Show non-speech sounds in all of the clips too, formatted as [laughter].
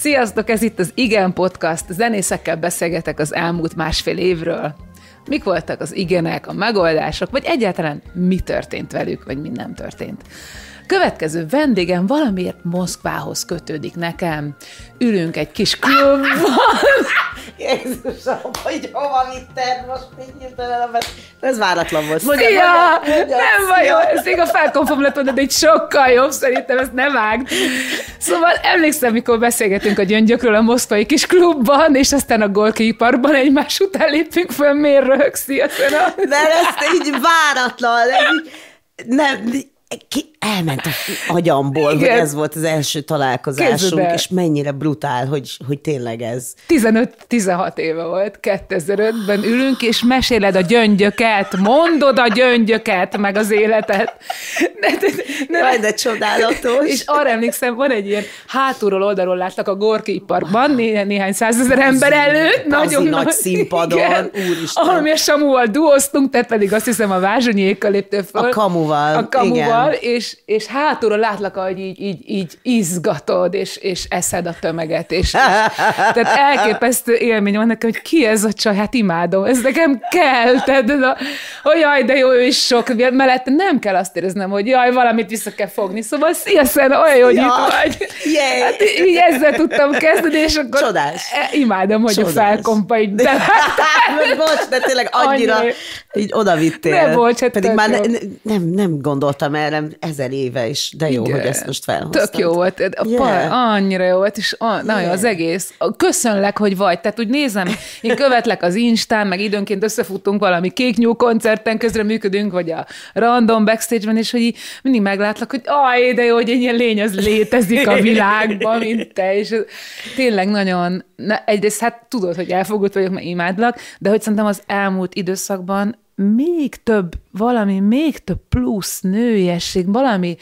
Sziasztok, ez itt az Igen Podcast. Zenészekkel beszélgetek az elmúlt másfél évről. Mik voltak az igenek, a megoldások, vagy egyáltalán mi történt velük, vagy mi nem történt. Következő vendégem valamiért Moszkvához kötődik nekem. Ülünk egy kis klubban. Jézusom, hogy hova vitted most így hirtelen, ez váratlan volt. Mondja, Szia! Mondja, mondja, nem baj, jó, ez még a felkonfom lett egy sokkal jobb, szerintem ezt nem vágd. Szóval emlékszem, mikor beszélgetünk a gyöngyökről a moszkvai kis klubban, és aztán a golkiparkban egymás után lépünk föl, miért röhögsz, szia, De ez így váratlan, ez így, nem, ki elment a agyamból, Igen. hogy ez volt az első találkozásunk, Kezdve. és mennyire brutál, hogy, hogy tényleg ez. 15-16 éve volt, 2005-ben ülünk, és meséled a gyöngyöket, mondod a gyöngyöket, meg az életet. De, de, de, Jaj, de csodálatos. És arra emlékszem, van egy ilyen hátulról oldalról láttak a Gorki parkban, né- néhány százezer ember előtt. Nagyon nagy, nagy színpadon, igen, úristen. Ahol mi a Samuval duoztunk, te pedig azt hiszem a Vázsonyékkal léptél föl. A kamuval. A kamuval, igen. És és, hátulról látlak, hogy így, így, így izgatod, és, és eszed a tömeget, és, és tehát elképesztő élmény van nekem, hogy ki ez a csaj, hát imádom, ez nekem kell, tehát ez a, hogy jaj, de jó, ő is sok, mellett nem kell azt éreznem, hogy jaj, valamit vissza kell fogni, szóval szia, Szena, olyan jó, hogy ja. itt vagy. Yeah. Hát így ezzel tudtam kezdeni, és akkor Csodás. E, imádom, hogy Csodás. a felkompa így de... [laughs] Bocs, de tényleg annyira, annyira így oda vittél. Ne, bocs, hát Pedig már ne, nem, nem gondoltam erre ezer éve is, de jó, Igen. hogy ezt most felhoztad. Tök jó volt, a yeah. annyira jó volt, és a, nagyon yeah. az egész. Köszönlek, hogy vagy. Tehát úgy nézem, én követlek az Instán, meg időnként összefutunk valami kéknyú koncerten, közre működünk, vagy a random backstage-ben, és hogy mindig meglátlak, hogy aj, de jó, hogy egy ilyen lény az létezik a világban, mint te, és tényleg nagyon, na, egyrészt hát tudod, hogy elfogult vagyok, mert imádlak, de hogy szerintem az elmúlt időszakban még több, valami még több plusz nőiesség, valami,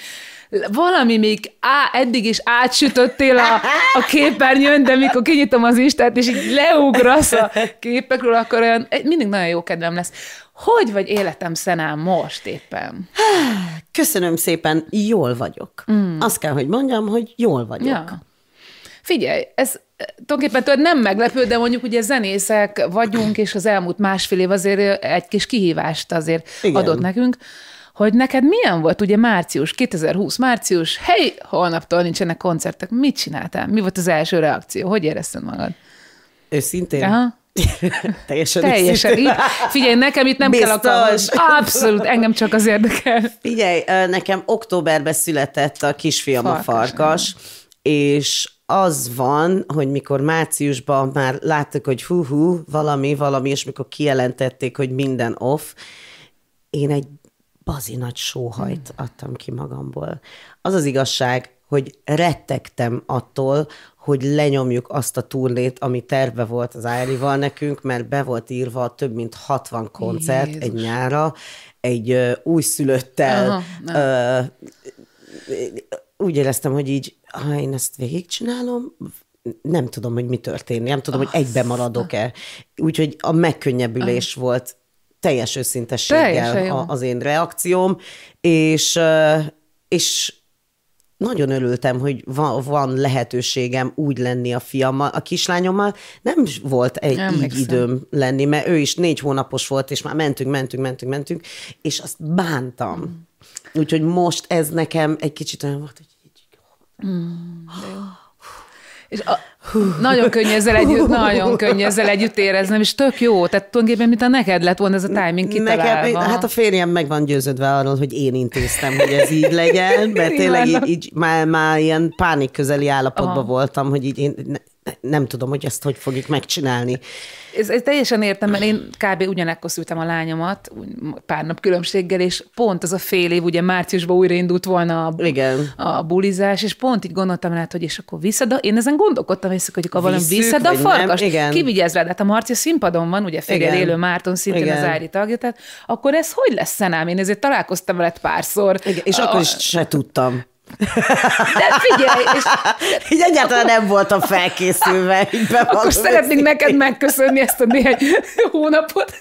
valami még á, eddig is átsütöttél a, a képernyőn, de mikor kinyitom az Instát, és így leugrasz a képekről, akkor olyan, mindig nagyon jó kedvem lesz. Hogy vagy életem szenám most éppen? Köszönöm szépen, jól vagyok. Mm. Azt kell, hogy mondjam, hogy jól vagyok. Ja. Figyelj, ez tulajdonképpen tudod, nem meglepő, de mondjuk ugye zenészek vagyunk, és az elmúlt másfél év azért egy kis kihívást azért Igen. adott nekünk, hogy neked milyen volt ugye március, 2020 március, hely, holnaptól nincsenek koncertek, mit csináltál? Mi volt az első reakció? Hogy érezted magad? Őszintén? Aha. [laughs] Teljesen Teljesen. Így. Figyelj, nekem itt nem Biztos. kell a Abszolút, engem csak az érdekel. Figyelj, nekem októberben született a kisfiam farkas, a farkas, és az van, hogy mikor márciusban már láttuk, hogy hú-hú, valami, valami, és mikor kijelentették, hogy minden off, én egy bazi nagy sóhajt hmm. adtam ki magamból. Az az igazság, hogy rettegtem attól, hogy lenyomjuk azt a turnét, ami terve volt az Árival nekünk, mert be volt írva több mint 60 koncert Jézus. egy nyára, egy újszülöttel. Aha, úgy éreztem, hogy így ha én ezt végigcsinálom, nem tudom, hogy mi történik, nem tudom, oh, hogy egybe maradok-e. Úgyhogy a megkönnyebbülés oh. volt teljes őszintességgel az én reakcióm, és, és nagyon örültem, hogy van, van lehetőségem úgy lenni a fiammal. A kislányommal nem volt egy nem így időm lenni, mert ő is négy hónapos volt, és már mentünk, mentünk, mentünk, mentünk, és azt bántam. Mm. Úgyhogy most ez nekem egy kicsit olyan volt, hogy Mm, és a, nagyon könnyű ezzel együtt, nagyon könnyű ezzel együtt éreznem, és tök jó. Tehát tulajdonképpen, mint a neked lett volna ez a timing kitalálva. Nekem, hát a férjem meg van győződve arról, hogy én intéztem, hogy ez így legyen, mert tényleg így, így már, már ilyen pánik közeli állapotban Aha. voltam, hogy így én nem tudom, hogy ezt hogy fogjuk megcsinálni. Ez, ez teljesen értem, mert én kb. ugyanekkor szültem a lányomat, pár nap különbséggel, és pont az a fél év, ugye márciusban újraindult volna a, Igen. a bulizás, és pont így gondoltam rá, hogy és akkor visszad, én ezen gondolkodtam, és hogy akkor valami visszad a farkas, ki vigyáz rá, hát a Marcia színpadon van, ugye Fegel élő Márton szintén Igen. az Ári tagja, tehát akkor ez hogy lesz szenám? Én ezért találkoztam veled párszor. Igen, és a, akkor is se tudtam. De figyelj! És... [laughs] Így egyáltalán nem voltam felkészülve. Akkor szeretnénk neked megköszönni ezt a néhány [laughs] hónapot.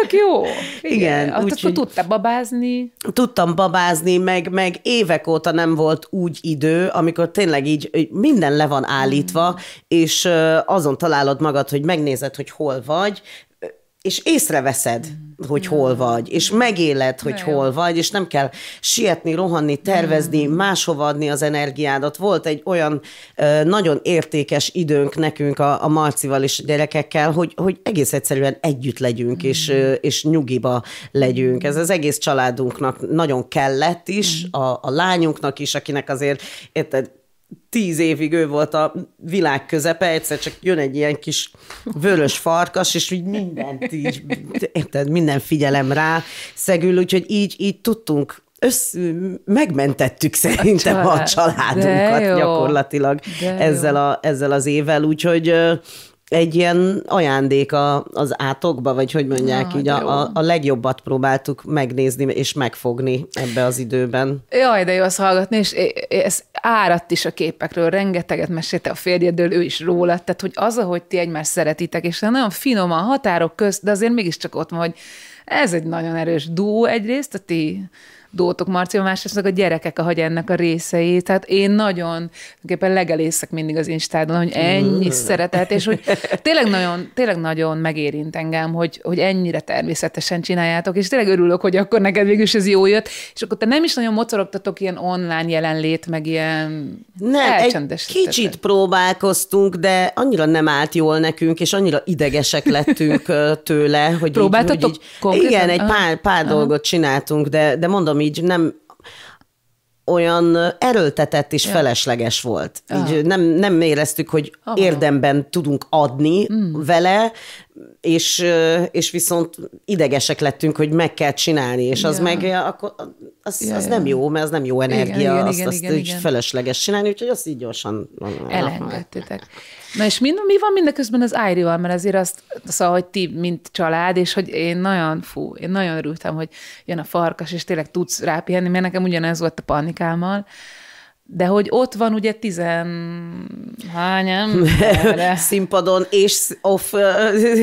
Tök jó. Igen, Azt úgy, akkor tudtál babázni. tudtam babázni, meg, meg évek óta nem volt úgy idő, amikor tényleg így így minden le van állítva, és ö, azon találod magad, hogy megnézed, hogy hol vagy, és észreveszed, hogy hol vagy, és megéled, hogy jó. hol vagy, és nem kell sietni, rohanni, tervezni, máshova adni az energiádat. Volt egy olyan ö, nagyon értékes időnk nekünk a, a Marcival és a gyerekekkel, hogy, hogy egész egyszerűen együtt legyünk, és, ö, és nyugiba legyünk. Ez az egész családunknak nagyon kellett is, a, a lányunknak is, akinek azért, érted, tíz évig ő volt a világ közepe, egyszer csak jön egy ilyen kis vörös farkas, és így mindent így, érted, minden figyelem rá szegül, úgyhogy így, így tudtunk össz, megmentettük szerintem a, család. családunkat De jó. gyakorlatilag De jó. ezzel, a, ezzel az évvel, úgyhogy egy ilyen ajándék a, az átokba, vagy hogy mondják, Na, így a, a, a legjobbat próbáltuk megnézni és megfogni ebbe az időben. Jaj, de jó azt hallgatni, és ez áradt is a képekről, rengeteget mesélte a férjedről, ő is róla, tehát hogy az, ahogy ti egymást szeretitek, és nagyon finoman, határok közt, de azért mégiscsak ott van, hogy ez egy nagyon erős duó egyrészt, a ti dótok Marcia, másrészt a gyerekek a hagy ennek a részei. Tehát én nagyon, tulajdonképpen legelészek mindig az Instádon, hogy ennyi szeretet, és hogy tényleg nagyon, tényleg nagyon megérint engem, hogy, hogy ennyire természetesen csináljátok, és tényleg örülök, hogy akkor neked végül is ez jó jött, és akkor te nem is nagyon mocorogtatok ilyen online jelenlét, meg ilyen Nem, egy kicsit próbálkoztunk, de annyira nem állt jól nekünk, és annyira idegesek lettünk tőle, hogy Próbáltatok így, hogy így, konkrétan? Igen, egy Aha. pár, pár dolgot csináltunk, de, de mondom így, nem olyan erőltetett és felesleges volt. Így nem, nem éreztük, hogy Aha. érdemben tudunk adni vele, és, és viszont idegesek lettünk, hogy meg kell csinálni, és az Ja. meg ö, akkor az, Ja, az ja. nem jó, mert az nem jó energia, igen, azt, igen, azt igen, így igen. felesleges csinálni, úgyhogy azt így gyorsan Elengedtétek. Na és mind, mi van mindeközben az Ájrival? Mert azért azt, szóval, hogy ti, mint család, és hogy én nagyon, fú, én nagyon örültem, hogy jön a farkas, és tényleg tudsz rápihenni, mert nekem ugyanez volt a panikámmal. De hogy ott van ugye tizen... Hányam? [laughs] színpadon és off ö,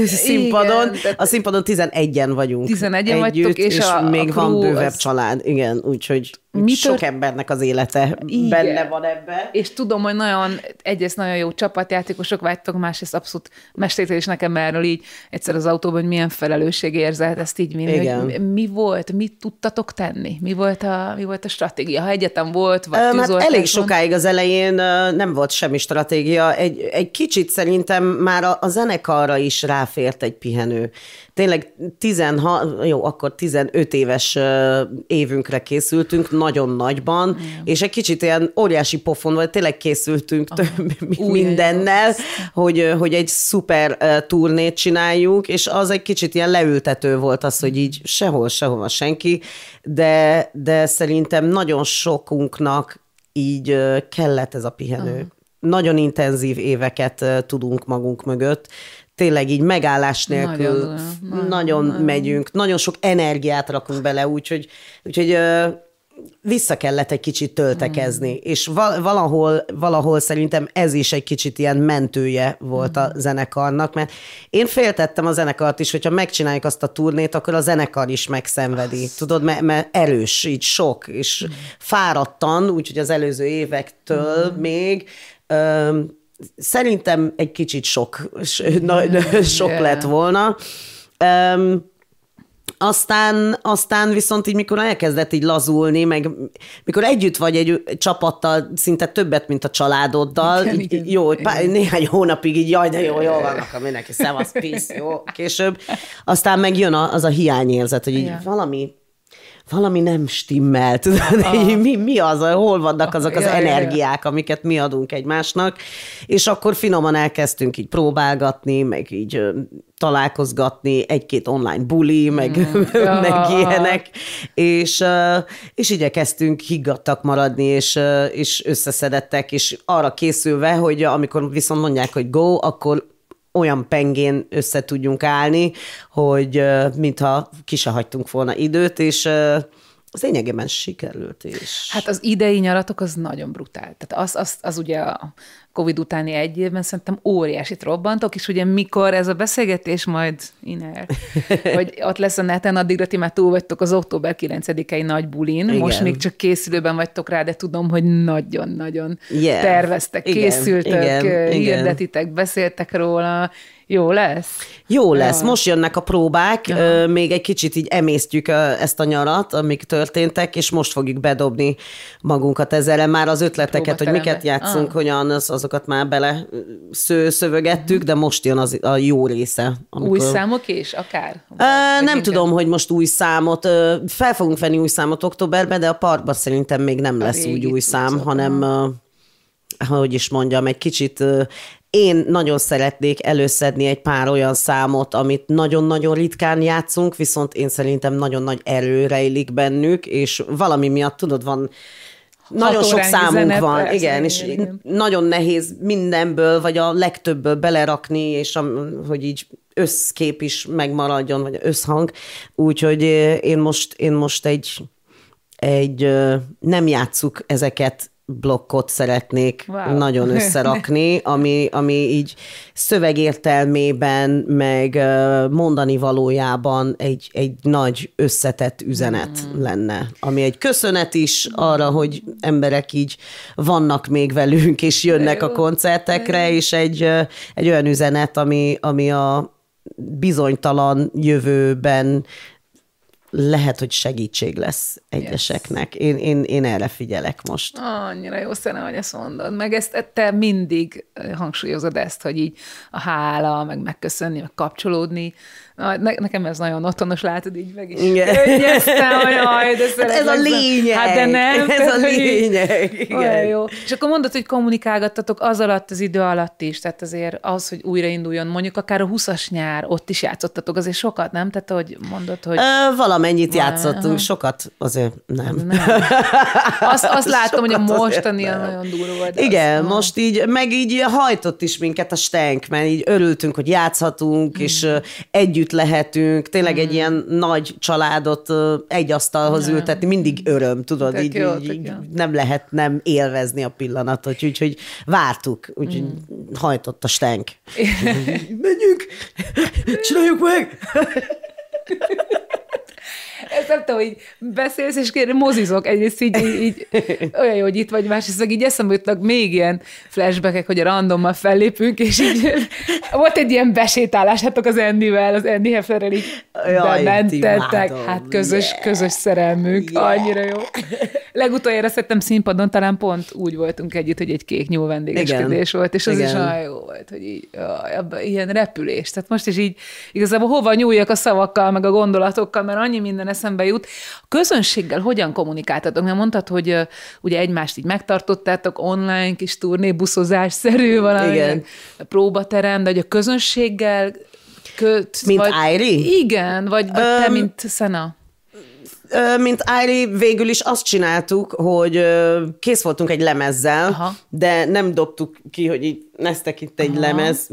színpadon. Igen, tehát- a színpadon 11-en vagyunk 11-en együtt, vagytok, és és a- a még van crew bővebb az- család. Igen, úgyhogy Mi sok tört- embernek az élete Igen. benne van ebbe. És tudom, hogy nagyon, egyrészt nagyon jó csapatjátékosok vagytok, másrészt abszolút mestétek is nekem erről így egyszer az autóban, hogy milyen felelősségérzet, ezt így Igen. hogy mi volt, mit tudtatok tenni? Mi volt a, mi volt a stratégia? Ha egyetem volt, vagy Öm, Hát elég sokáig az elején nem volt semmi stratégia. Egy, egy kicsit szerintem már a, a zenekarra is ráfért egy pihenő. Tényleg 16, jó, akkor 15 éves évünkre készültünk, nagyon nagyban, és egy kicsit ilyen óriási pofon volt, tényleg készültünk több, Új, mindennel, [laughs] hogy, hogy egy szuper turnét csináljuk, és az egy kicsit ilyen leültető volt az, hogy így sehol, sehova senki, de, de szerintem nagyon sokunknak így kellett ez a pihenő. Uh-huh. Nagyon intenzív éveket tudunk magunk mögött, tényleg így megállás nélkül Nagyon nagyon, nagyon, nagyon megyünk, nagyon sok energiát rakunk bele, úgyhogy, úgyhogy vissza kellett egy kicsit töltekezni, mm. és val- valahol, valahol szerintem ez is egy kicsit ilyen mentője volt a zenekarnak, mert én féltettem a zenekart is, hogyha megcsináljuk azt a turnét, akkor a zenekar is megszenvedi. Tudod, mert, mert erős, így sok, és fáradtan, úgyhogy az előző évektől még ö, szerintem egy kicsit sok, na, [laughs] sok Yeah. lett volna. Um, aztán, aztán viszont így, mikor elkezdett így lazulni, meg mikor együtt vagy egy csapattal szinte többet, mint a családoddal, Igen, így, igen, jó, hogy pár, igen. néhány hónapig így, jaj, de jó, jó van, akkor mindenki szevasz, peace, jó, később. Aztán meg jön a- az a hiányérzet, hogy így Ja. valami, valami nem stimmel, tudod, [laughs] így mi, mi az, hol vannak azok az Ja, ja, ja. energiák, amiket mi adunk egymásnak, és akkor finoman elkezdtünk így próbálgatni, meg így találkozgatni, egy-két online buli, meg, [laughs] Ja. meg ilyenek, és, és igyekeztünk higgadtak maradni, és, és összeszedettek, és arra készülve, hogy amikor viszont mondják, hogy go, akkor olyan pengén össze tudjunk állni, hogy mintha ki se hagytunk volna időt, és, az lényegében sikerült is. Hát az idei nyaratok az nagyon brutál. Tehát az, az, az ugye a Covid utáni egy évben szerintem óriásit robbantok, és ugye mikor ez a beszélgetés majd innen, hogy [laughs] ott lesz a neten, addigra ti már túl vagytok az október 9-i nagy bulin, Igen. most még csak készülőben vagytok rá, de tudom, hogy nagyon-nagyon yeah. terveztek, Igen. készültök, Igen. hirdetitek, beszéltek róla, jó lesz? Jó lesz. Most jönnek a próbák, Aha. még egy kicsit így emésztjük ezt a nyarat, amik történtek, és most fogjuk bedobni magunkat ezzel. Már az ötleteket, hogy miket játszunk, ah. hogyan, az, azokat már bele sző, szövegettük, uh-huh. de most jön az, a jó része. Amikor... Új számok is, akár? Uh, nem tudom, hogy most új számot. Fel fogunk venni új számot októberben, de a parkban szerintem még nem lesz úgy új szám, hanem hogy is mondjam, egy kicsit én nagyon szeretnék előszedni egy pár olyan számot, amit nagyon-nagyon ritkán játszunk, viszont én szerintem nagyon nagy erő rejlik bennük, és valami miatt, tudod, van nagyon sok számunk van, persze, igen, és igen. nagyon nehéz mindenből, vagy a legtöbbből belerakni, és a, hogy így összkép is megmaradjon, vagy összhang. Úgyhogy én most, én most egy, egy nem játszuk ezeket blokkot szeretnék wow. nagyon [laughs] összerakni, ami, ami így szövegértelmében, meg mondani valójában egy, egy nagy összetett üzenet mm. lenne, ami egy köszönet is arra, hogy emberek így vannak még velünk, és jönnek a koncertekre, és egy, egy olyan üzenet, ami, ami a bizonytalan jövőben lehet, hogy segítség lesz egyeseknek. Yes. Én, én, én erre figyelek most. Annyira jó szene, hogy ezt mondod. Meg ezt te mindig hangsúlyozod ezt, hogy így a hála, meg megköszönni, meg kapcsolódni Na, ne, nekem ez nagyon otthonos, látod, így meg is könnyeztem, hogy [laughs] jaj, de hát Ez a lényeg. Hát de nem. Ez tehát, a lényeg. Igen. jó. És akkor mondod, hogy kommunikálgattatok az alatt, az idő alatt is, tehát azért az, hogy újrainduljon, mondjuk akár a 20-as nyár, ott is játszottatok azért sokat, nem? Tehát, hogy mondod, hogy... Ö, valamennyit játszottunk, aha. sokat azért nem. nem. Azt, azt [laughs] látom, hogy a mostani nagyon durva volt. Igen, az, most így, meg így hajtott is minket a stenk, mert így örültünk, hogy játszhatunk, hmm. és együtt lehetünk, tényleg mm. egy ilyen nagy családot egy asztalhoz yeah. ültetni, mindig öröm, tudod, így, jó, így, így nem lehet nem élvezni a pillanatot, úgyhogy vártuk, úgyhogy mm. hajtott a stenk. [laughs] Menjünk! Csináljuk meg! [laughs] ezt nem tudom, hogy beszélsz, és kérem, mozizok egyrészt így, így, így, olyan jó, hogy itt vagy, másrészt így eszembe jutnak még ilyen flashbackek, hogy a randommal fellépünk, és így [laughs] volt egy ilyen besétálás, hát az Endivel, az Andy Heflerrel így Jaj, bementettek, hát közös, yeah. közös szerelmünk, yeah. annyira jó. Legutoljára szerintem színpadon talán pont úgy voltunk együtt, hogy egy kék nyúl vendégeskedés volt, és az Igen. is olyan jó volt, hogy így, jaj, ilyen repülés. Tehát most is így igazából hova nyúljak a szavakkal, meg a gondolatokkal, mert annyi minden eszembe jut. A közönséggel hogyan kommunikáltatok? Mert mondtad, hogy uh, ugye egymást így megtartottátok online, kis turnébuszozás-szerű valami Igen. próbaterem, de hogy a közönséggel köt, Mint vagy, Airi? Igen, vagy, vagy um, te, mint Szena? mint Airi, végül is azt csináltuk, hogy kész voltunk egy lemezzel, Aha. de nem dobtuk ki, hogy így neztek itt egy aha. lemez,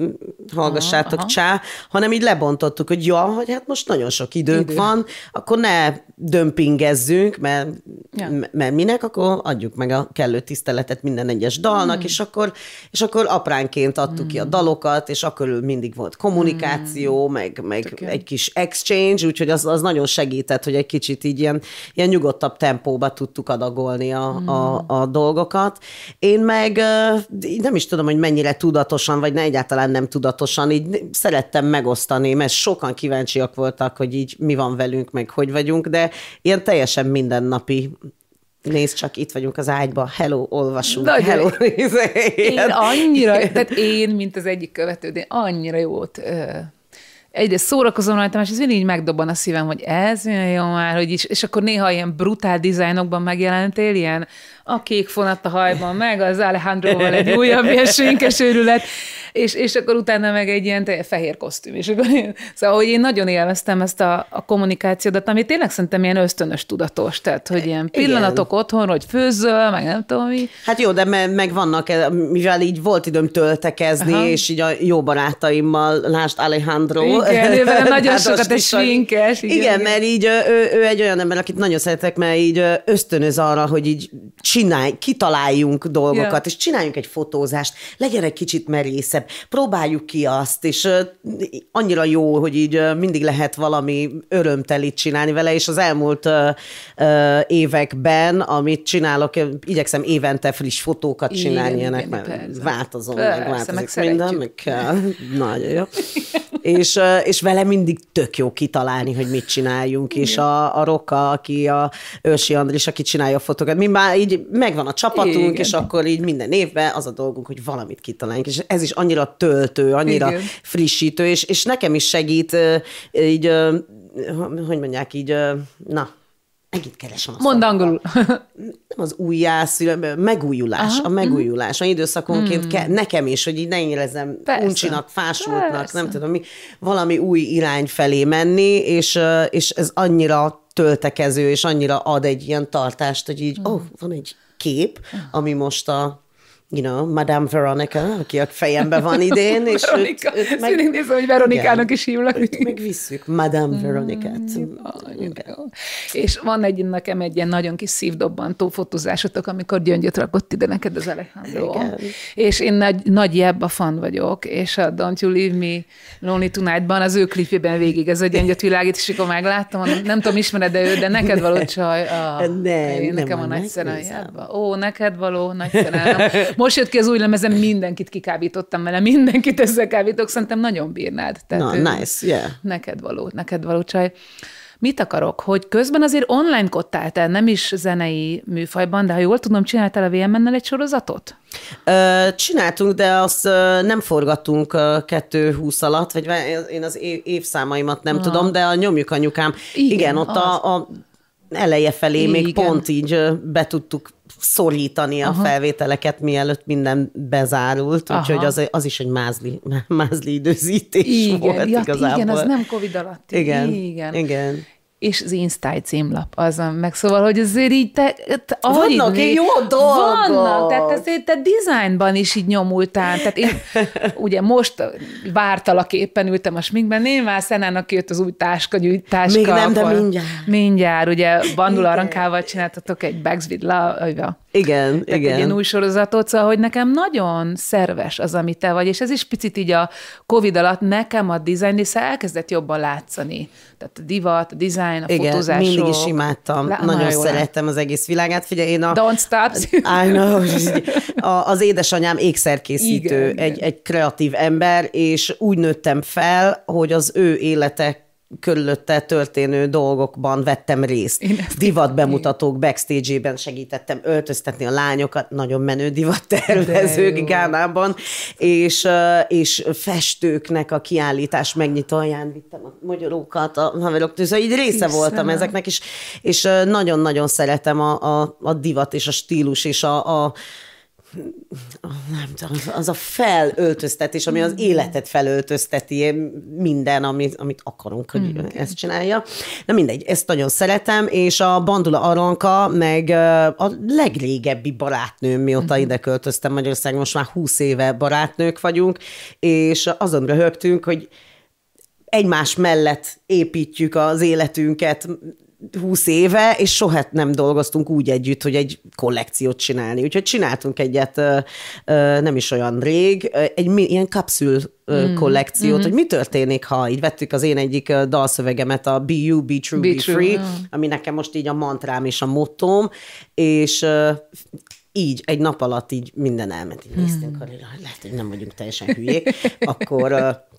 hallgassátok aha, aha. csá, hanem így lebontottuk, hogy ja, hogy hát most nagyon sok időnk Idő. van, akkor ne dömpingezzünk, mert, ja. mert minek, akkor adjuk meg a kellő tiszteletet minden egyes dalnak, mm. és, akkor, és akkor apránként adtuk mm. ki a mm. dalokat, és akkor mindig volt kommunikáció, mm. meg, meg egy kis exchange, úgyhogy az, az nagyon segített, hogy egy kicsit így ilyen, ilyen nyugodtabb tempóba tudtuk adagolni a, mm. a, a dolgokat. Én meg nem is tudom, hogy mennyire tudatosan, vagy ne egyáltalán nem tudatosan, így szerettem megosztani, mert sokan kíváncsiak voltak, hogy így mi van velünk, meg hogy vagyunk, de ilyen teljesen mindennapi Nézd csak, itt vagyunk az ágyba, hello, olvasunk, Nagyon, hello. [laughs] én annyira, tehát én, mint az egyik követő, de annyira jót egyrészt szórakozom rajta, és ez mindig így megdobban a szívem, hogy ez milyen jó már, hogy is, és akkor néha ilyen brutál dizájnokban megjelentél, ilyen a kék fonat a hajban, meg az Alejandroval egy újabb ilyen svinkes őrület, és, és akkor utána meg egy ilyen fehér kosztüm. És akkor én, szóval, hogy én nagyon élveztem ezt a, a kommunikációt, ami tényleg szerintem ilyen ösztönös tudatos, tehát, hogy ilyen pillanatok Igen. otthon, hogy főzzöl, meg nem tudom mi. Hát jó, de me, meg vannak, eh, mivel így volt időm töltekezni, Aha. és így a jó barátaimmal, lásd Alejandro. Igen, [laughs] ő nagyon sokat egy sminkes. Igen, igen, mert így ő, ő egy olyan ember, akit nagyon szeretek, mert így ösztönöz arra, hogy így csinálj, kitaláljunk dolgokat, yeah. és csináljunk egy fotózást, legyen egy kicsit merészebb, próbáljuk ki azt, és annyira jó, hogy így mindig lehet valami örömtelit csinálni vele, és az elmúlt években, amit csinálok, igyekszem évente friss fotókat csinálni, ennek igen, változom, meg változik meg minden, meg kell. Nagyon jó. [laughs] és, és vele mindig tök jó kitalálni, hogy mit csináljunk, igen. és a, a Roka, aki a Ősi Andris, aki csinálja a fotókat, mi már így megvan a csapatunk, Igen. és akkor így minden évben az a dolgunk, hogy valamit kitaláljunk, és ez is annyira töltő, annyira Igen. frissítő, és, és nekem is segít így, hogy mondják így, na, megint keresem azt. Mondd angolul. [laughs] Nem az újjászül, megújulás, Aha. a megújulás. A időszakonként mm. ke, nekem is, hogy így ne érezem uncsinak, fásultnak, Persze. nem tudom mi, valami új irány felé menni, és, és ez annyira töltekező, és annyira ad egy ilyen tartást, hogy így, mm. oh, van egy kép, ami most a you know, Madame Veronica, aki a fejemben van idén. és Veronica. Őt, őt meg, nézem, hogy Veronikának igen, is hívlak. Őt megvisszük, Madame mm, Veronikát. És van egy, nekem egy ilyen nagyon kis szívdobbantó fotózásotok, amikor gyöngyöt rakott ide neked az Alejandro. Igen. És én nagy, nagy a fan vagyok, és a Don't You Leave Me Lonely Tonight-ban az ő klipjében végig ez a gyöngyöt világít, és akkor megláttam, mondom, nem tudom, ismered de ő, de neked való csaj. A, nem, én, nekem nem a nagy szerelem. Ó, neked való nagy szerelem. [laughs] Most jött ki az új lemezem, mindenkit kikábítottam vele, mindenkit ezzel kábítok, szerintem nagyon bírnád. Tehát, no, nice, yeah. Neked való, neked való csaj. Mit akarok? Hogy közben azért online kodtál te, nem is zenei műfajban, de ha jól tudom, csináltál a VMN-nel egy sorozatot? Csináltunk, de azt nem forgattunk 2-20 alatt, vagy én az év, évszámaimat nem ah. tudom, de a nyomjuk anyukám. Igen, igen ott a, a eleje felé igen. még pont így be tudtuk szorítani a Aha. felvételeket, mielőtt minden bezárult, úgyhogy az, az is egy mázli, mázli időzítés igen, volt ja, igazából. Igen, az nem Covid alatt. Igen, igen. igen és az Insta címlap az meg. Szóval, hogy azért így te... te vannak így, jó dolgok. Vannak, tehát azért te designban is így nyomultál. Tehát én [laughs] ugye most vártalak éppen, ültem a sminkben, én már Szenának jött az új táska, táska. Még nem, de mindjárt. Mindjárt, ugye Bandula Arankával csináltatok egy Bags with Love, igen, Tehát igen. egy ilyen új sorozatot, szóval, hogy nekem nagyon szerves az, amit te vagy, és ez is picit így a Covid alatt nekem a design része elkezdett jobban látszani. Tehát a divat, a design, a igen, fotózások. mindig is imádtam. Lá- nagyon szerettem az egész világát. Figyelj, én a... Don't stop. [laughs] I know. A, az édesanyám ékszerkészítő, igen, egy, egy kreatív ember, és úgy nőttem fel, hogy az ő életek körülötte történő dolgokban vettem részt. Divat bemutatók backstage-ében segítettem öltöztetni a lányokat, nagyon menő divattervezők Gánában, és, és festőknek a kiállítás megnyitóján vittem a magyarókat, a haverok, szóval így része Hiszem. voltam ezeknek, és, és nagyon-nagyon szeretem a, a, a divat és a stílus és a, a nem tudom, az a felöltöztetés, ami az életet felöltözteti, minden, amit, amit akarunk, hogy mm. ezt csinálja. Na mindegy, ezt nagyon szeretem, és a Bandula Aranka, meg a legrégebbi barátnőm, mióta mm. ide költöztem Magyarországon, most már húsz éve barátnők vagyunk, és azon röhögtünk, hogy egymás mellett építjük az életünket, 20 éve, és soha nem dolgoztunk úgy együtt, hogy egy kollekciót csinálni. Úgyhogy csináltunk egyet nem is olyan rég, egy ilyen kapszül mm. kollekciót, mm. hogy mi történik, ha így vettük az én egyik dalszövegemet, a Be You, Be True, Be, be True, Free, yeah. ami nekem most így a mantrám és a motóm, és így egy nap alatt így minden elment, így néztünk, hogy lehet, hogy nem vagyunk teljesen hülyék, akkor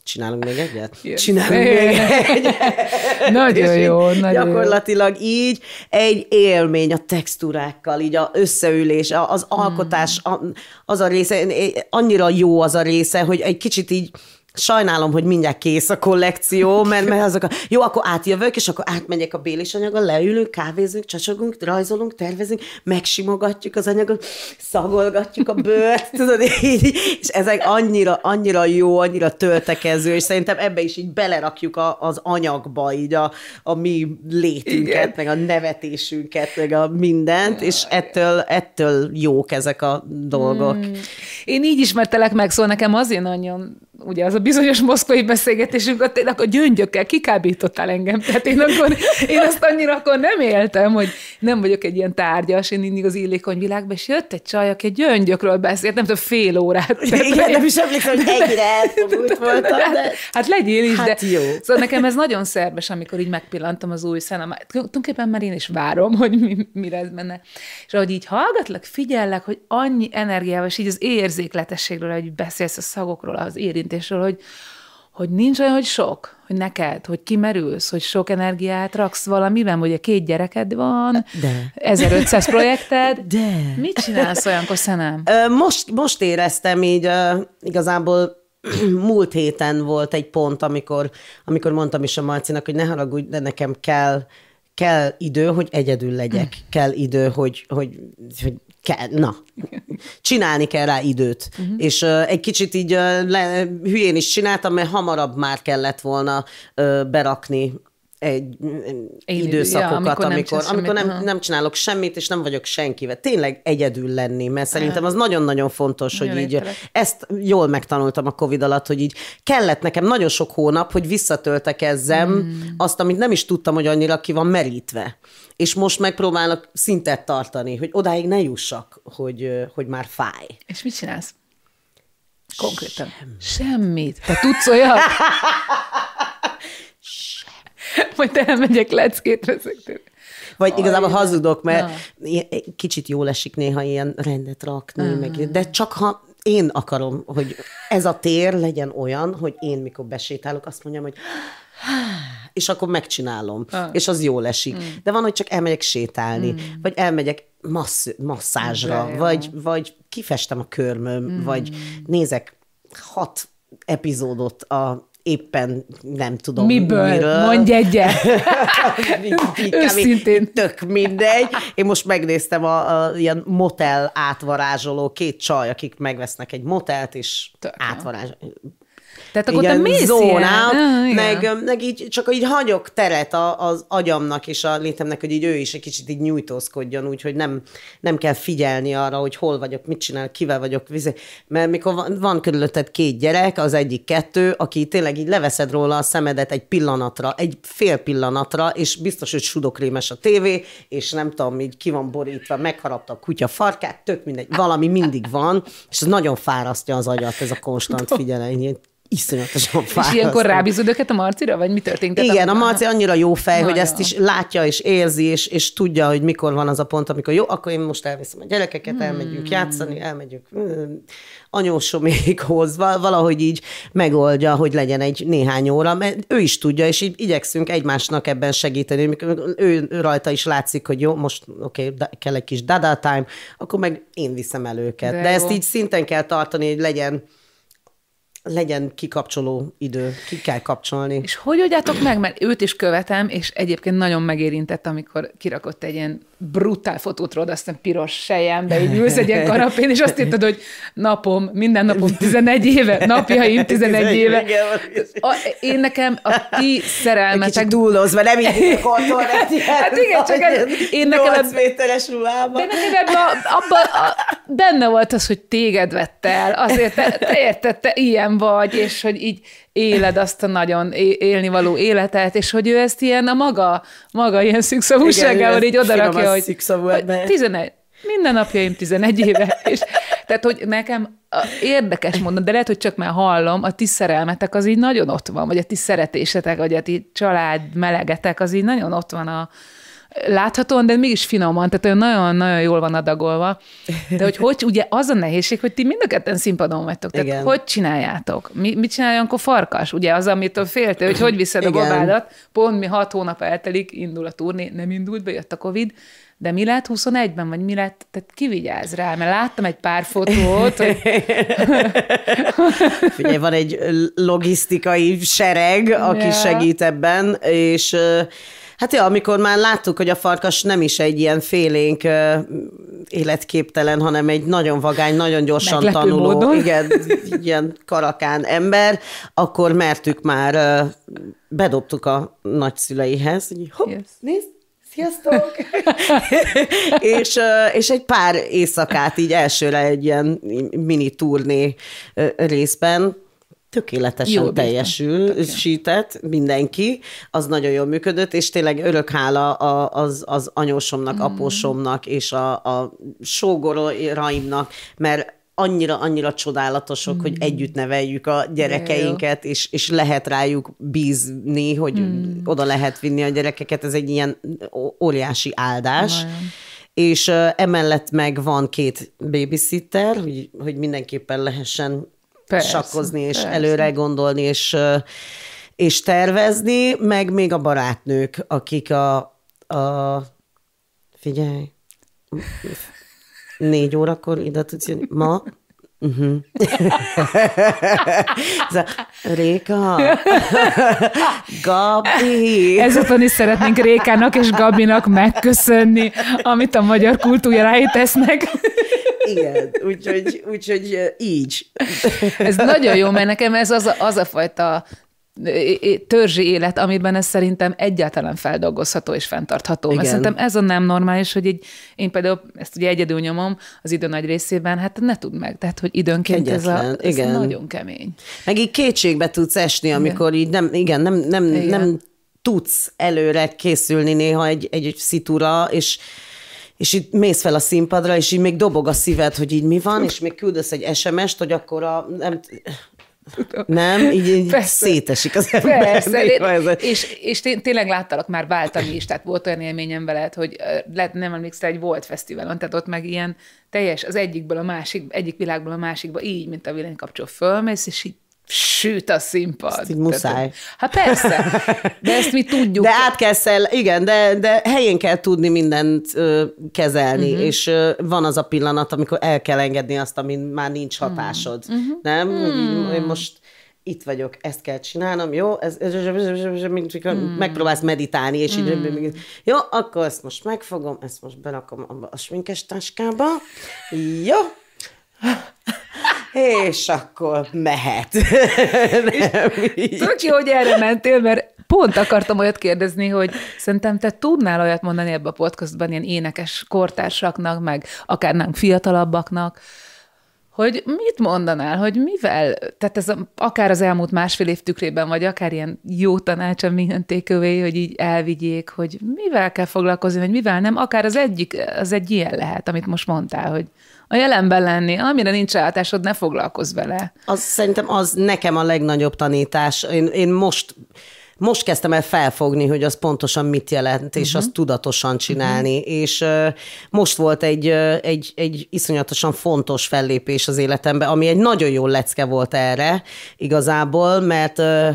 Csinálunk még egyet? Yes. Csinálunk még [laughs] egyet. Nagyon jó, nagyon Gyakorlatilag jó. így egy élmény a textúrákkal, így a összeülés, az alkotás, hmm. az a része, annyira jó az a része, hogy egy kicsit így sajnálom, hogy mindjárt kész a kollekció, mert, mert azok a, jó, akkor átjövök, és akkor átmegyek a bélis anyaggal, leülünk, kávézunk, csacsogunk, rajzolunk, tervezünk, megsimogatjuk az anyagot, szagolgatjuk a bőrt, [laughs] tudod, így, és ezek annyira, annyira jó, annyira töltekező, és szerintem ebbe is így belerakjuk a, az anyagba így a, a mi létünket, Igen. meg a nevetésünket, meg a mindent, és ettől, ettől jók ezek a dolgok. Hmm. Én így ismertelek meg, szóval nekem azért nagyon ugye az a bizonyos moszkvai beszélgetésünk, ott én akkor gyöngyökkel kikábítottál engem. Tehát én, akkor, én azt annyira akkor nem éltem, hogy nem vagyok egy ilyen tárgyas, én mindig az illékony világban, és jött egy csaj, aki gyöngyökről beszélt, nem tudom, fél órát. Igen, nem is emlékszem, hogy egyre elfogult voltam. De... Hát legyél is, hát de... Jó. Szóval nekem ez nagyon szerves, amikor így megpillantom az új szenem. Tulajdonképpen már én is várom, hogy mi, mi lesz benne. És ahogy így hallgatlak, figyellek, hogy annyi energiával, és így az érzékletességről, hogy beszélsz a szagokról, az érintésről, hogy, hogy nincs olyan, hogy sok, hogy neked, hogy kimerülsz, hogy sok energiát raksz valamiben, hogy a két gyereked van, De. 1500 [laughs] projekted. De. Mit csinálsz olyankor, Szenem? Most, most éreztem így igazából [clears throat] múlt héten volt egy pont, amikor, amikor mondtam is a Marcinak, hogy ne haragudj, de nekem kell, kell idő, hogy egyedül legyek. Mm. Kell idő, hogy, hogy, hogy kell, na, csinálni kell rá időt. Uh-huh. És uh, egy kicsit így uh, le, hülyén is csináltam, mert hamarabb már kellett volna uh, berakni egy Én, időszakokat, ja, amikor, amikor, nem, amikor nem, nem csinálok semmit, és nem vagyok senkivel. Tényleg egyedül lenni, mert szerintem az nagyon-nagyon fontos, nagyon hogy így értelek. ezt jól megtanultam a Covid alatt, hogy így kellett nekem nagyon sok hónap, hogy visszatöltekezzem mm. azt, amit nem is tudtam, hogy annyira ki van merítve. És most megpróbálok szintet tartani, hogy odáig ne jussak, hogy, hogy már fáj. És mit csinálsz? Konkrétan. Semmit. Semmit. Te tudsz olyan? [laughs] Majd elmegyek leckétre Vagy Aj, igazából hazudok, mert na. kicsit jól esik néha ilyen rendet rakni, uh. meg, de csak ha én akarom, hogy ez a tér legyen olyan, hogy én mikor besétálok, azt mondjam, hogy és akkor megcsinálom, ah. és az jól esik. Mm. De van, hogy csak elmegyek sétálni, mm. vagy elmegyek massz, masszázsra, vagy, vagy kifestem a körmöm, mm. vagy nézek hat epizódot a éppen nem tudom Miből? miről. Mondj egyet! [laughs] Őszintén. Tök mindegy. Én most megnéztem a, a ilyen motel átvarázsoló két csaj, akik megvesznek egy motelt, és átvarázsoló tehát akkor te mész zónát, ah, meg, meg így, csak így hagyok teret az agyamnak és a létemnek, hogy így ő is egy kicsit így nyújtózkodjon, úgyhogy nem, nem kell figyelni arra, hogy hol vagyok, mit csinál, kivel vagyok. Vizé. Mert mikor van, van körülötted két gyerek, az egyik kettő, aki tényleg így leveszed róla a szemedet egy pillanatra, egy fél pillanatra, és biztos, hogy sudokrémes a tévé, és nem tudom, így ki van borítva, megharapta a kutya farkát, tök mindegy, valami mindig van, és ez nagyon fárasztja az agyat, ez a konstant figyelem iszonyatosan fáradt. És ilyenkor rábízod őket a Marcira, vagy mi történt? Igen, a Marci annyira jó fej, Nagyon. hogy ezt is látja és érzi, és, és tudja, hogy mikor van az a pont, amikor jó, akkor én most elviszem a gyerekeket, hmm. elmegyünk játszani, elmegyünk hmm, anyósomékhoz, valahogy így megoldja, hogy legyen egy néhány óra, mert ő is tudja, és így igyekszünk egymásnak ebben segíteni, mikor ő rajta is látszik, hogy jó, most oké, okay, kell egy kis dada time, akkor meg én viszem el őket. De, De ezt így szinten kell tartani, hogy legyen legyen kikapcsoló idő, ki kell kapcsolni. És hogy oldjátok meg? Mert őt is követem, és egyébként nagyon megérintett, amikor kirakott egy ilyen brutál fotót rólad, aztán piros sejembe, így ülsz egy ilyen [laughs] kanapén, és azt írtad, hogy napom, minden napom 11 éve, napjaim [laughs] 11 éve. A, én nekem a ti szerelmetek... Kicsit dúlozva, nem így [laughs] otthon. Hát igen, csak ez, én nekem... 8 méteres ruhában. De nekem abban a, benne volt az, hogy téged vett el, azért te, te érted, te ilyen vagy, és hogy így éled azt a nagyon élni való életet, és hogy ő ezt ilyen a maga, maga ilyen szükszavúságával így odarakja, hogy, hogy 11, minden napjaim 11 éve, és tehát, hogy nekem érdekes mondani, de lehet, hogy csak már hallom, a ti szerelmetek az így nagyon ott van, vagy a ti szeretésetek, vagy a ti család melegetek az így nagyon ott van a, láthatóan, de mégis finoman, tehát nagyon-nagyon jól van adagolva. De hogy, hogy ugye az a nehézség, hogy ti mind a ketten színpadon vagytok. Tehát Igen. hogy csináljátok? Mi, mit csináljon akkor farkas? Ugye az, amitől féltél, hogy hogy viszed Igen. a babádat, pont mi hat hónap eltelik, indul a turné, nem indult be, jött a Covid, de mi lett 21-ben, vagy mi lett, tehát ki vigyáz rá, mert láttam egy pár fotót. Hogy... [laughs] Figyelj, van egy logisztikai sereg, aki ja. segít ebben, és Hát ja, amikor már láttuk, hogy a farkas nem is egy ilyen félénk életképtelen, hanem egy nagyon vagány, nagyon gyorsan Meglepő tanuló, módon. igen, ilyen karakán ember, akkor mertük már, bedobtuk a nagyszüleihez, hogy hopp, yes. nézd, sziasztok! [laughs] és, és egy pár éjszakát így elsőre egy ilyen mini turné részben tökéletesen Jó, teljesül, sített mindenki, az nagyon jól működött, és tényleg örök hála az, az anyósomnak, mm. apósomnak és a, a sógoraimnak, mert annyira, annyira csodálatosok, mm. hogy együtt neveljük a gyerekeinket, és, és lehet rájuk bízni, hogy mm. oda lehet vinni a gyerekeket, ez egy ilyen óriási áldás. Nagyon. És emellett meg van két babysitter, hogy, hogy mindenképpen lehessen persze, sakkozni, és persze. előre gondolni, és, és tervezni, meg még a barátnők, akik a, a figyelj, négy órakor ide tudsz jönni. Ma Uh-huh. [laughs] Réka, [laughs] Gabi. Ezután is szeretnénk Rékának és Gabinak megköszönni, amit a magyar kultúráit tesznek. Igen, úgyhogy, úgyhogy így. Ez nagyon jó, mert nekem ez az a, az a fajta törzsi élet, amiben ez szerintem egyáltalán feldolgozható és fenntartható. Igen. Mert szerintem ez a nem normális, hogy így, én például ezt ugye egyedül nyomom az idő nagy részében, hát ne tud meg. Tehát, hogy időnként ez, a, ez igen. nagyon kemény. Meg így kétségbe tudsz esni, amikor igen. így nem, igen, nem, nem, igen. nem tudsz előre készülni néha egy, egy, egy szitúra, és és itt mész fel a színpadra, és így még dobog a szíved, hogy így mi van, és még küldesz egy SMS-t, hogy akkor a, nem, nem, így, így szétesik az ember. Persze, és, és tényleg láttalak már váltani is, tehát volt olyan élményem veled, hogy lehet, nem emlékszel, egy volt fesztiválon, tehát ott meg ilyen teljes, az egyikből a másik, egyik világból a másikba, így, mint a villanykapcsol fölmész, és így süt a színpad. Ezt így muszáj. Hát persze, de ezt mi tudjuk. De át kell szel, igen, de, de helyén kell tudni mindent ö, kezelni, uh-huh. és ö, van az a pillanat, amikor el kell engedni azt, amin már nincs mhm. hatásod. Uh-huh. Nem? Uh-huh. Én most itt vagyok, ezt kell csinálnom, jó? Ez, ez, ez, ez, ez, megpróbálsz meditálni, és így, jó, akkor ezt most megfogom, ezt most berakom abba a sminkes táskába, jó, és akkor mehet. Tök jó, hogy erre mentél, mert pont akartam olyat kérdezni, hogy szerintem te tudnál olyat mondani ebbe a podcastban ilyen énekes kortársaknak, meg akár nem fiatalabbaknak, hogy mit mondanál, hogy mivel, tehát ez a, akár az elmúlt másfél év tükrében, vagy akár ilyen jó tanácsa minden tékövé, hogy így elvigyék, hogy mivel kell foglalkozni, vagy mivel nem, akár az egyik, az egy ilyen lehet, amit most mondtál, hogy a jelenben lenni, amire nincs rátásod, ne foglalkozz vele. Az szerintem az nekem a legnagyobb tanítás. Én, én most most kezdtem el felfogni, hogy az pontosan mit jelent, és uh-huh. azt tudatosan csinálni. Uh-huh. És uh, most volt egy, uh, egy, egy iszonyatosan fontos fellépés az életemben, ami egy nagyon jó lecke volt erre igazából, mert uh,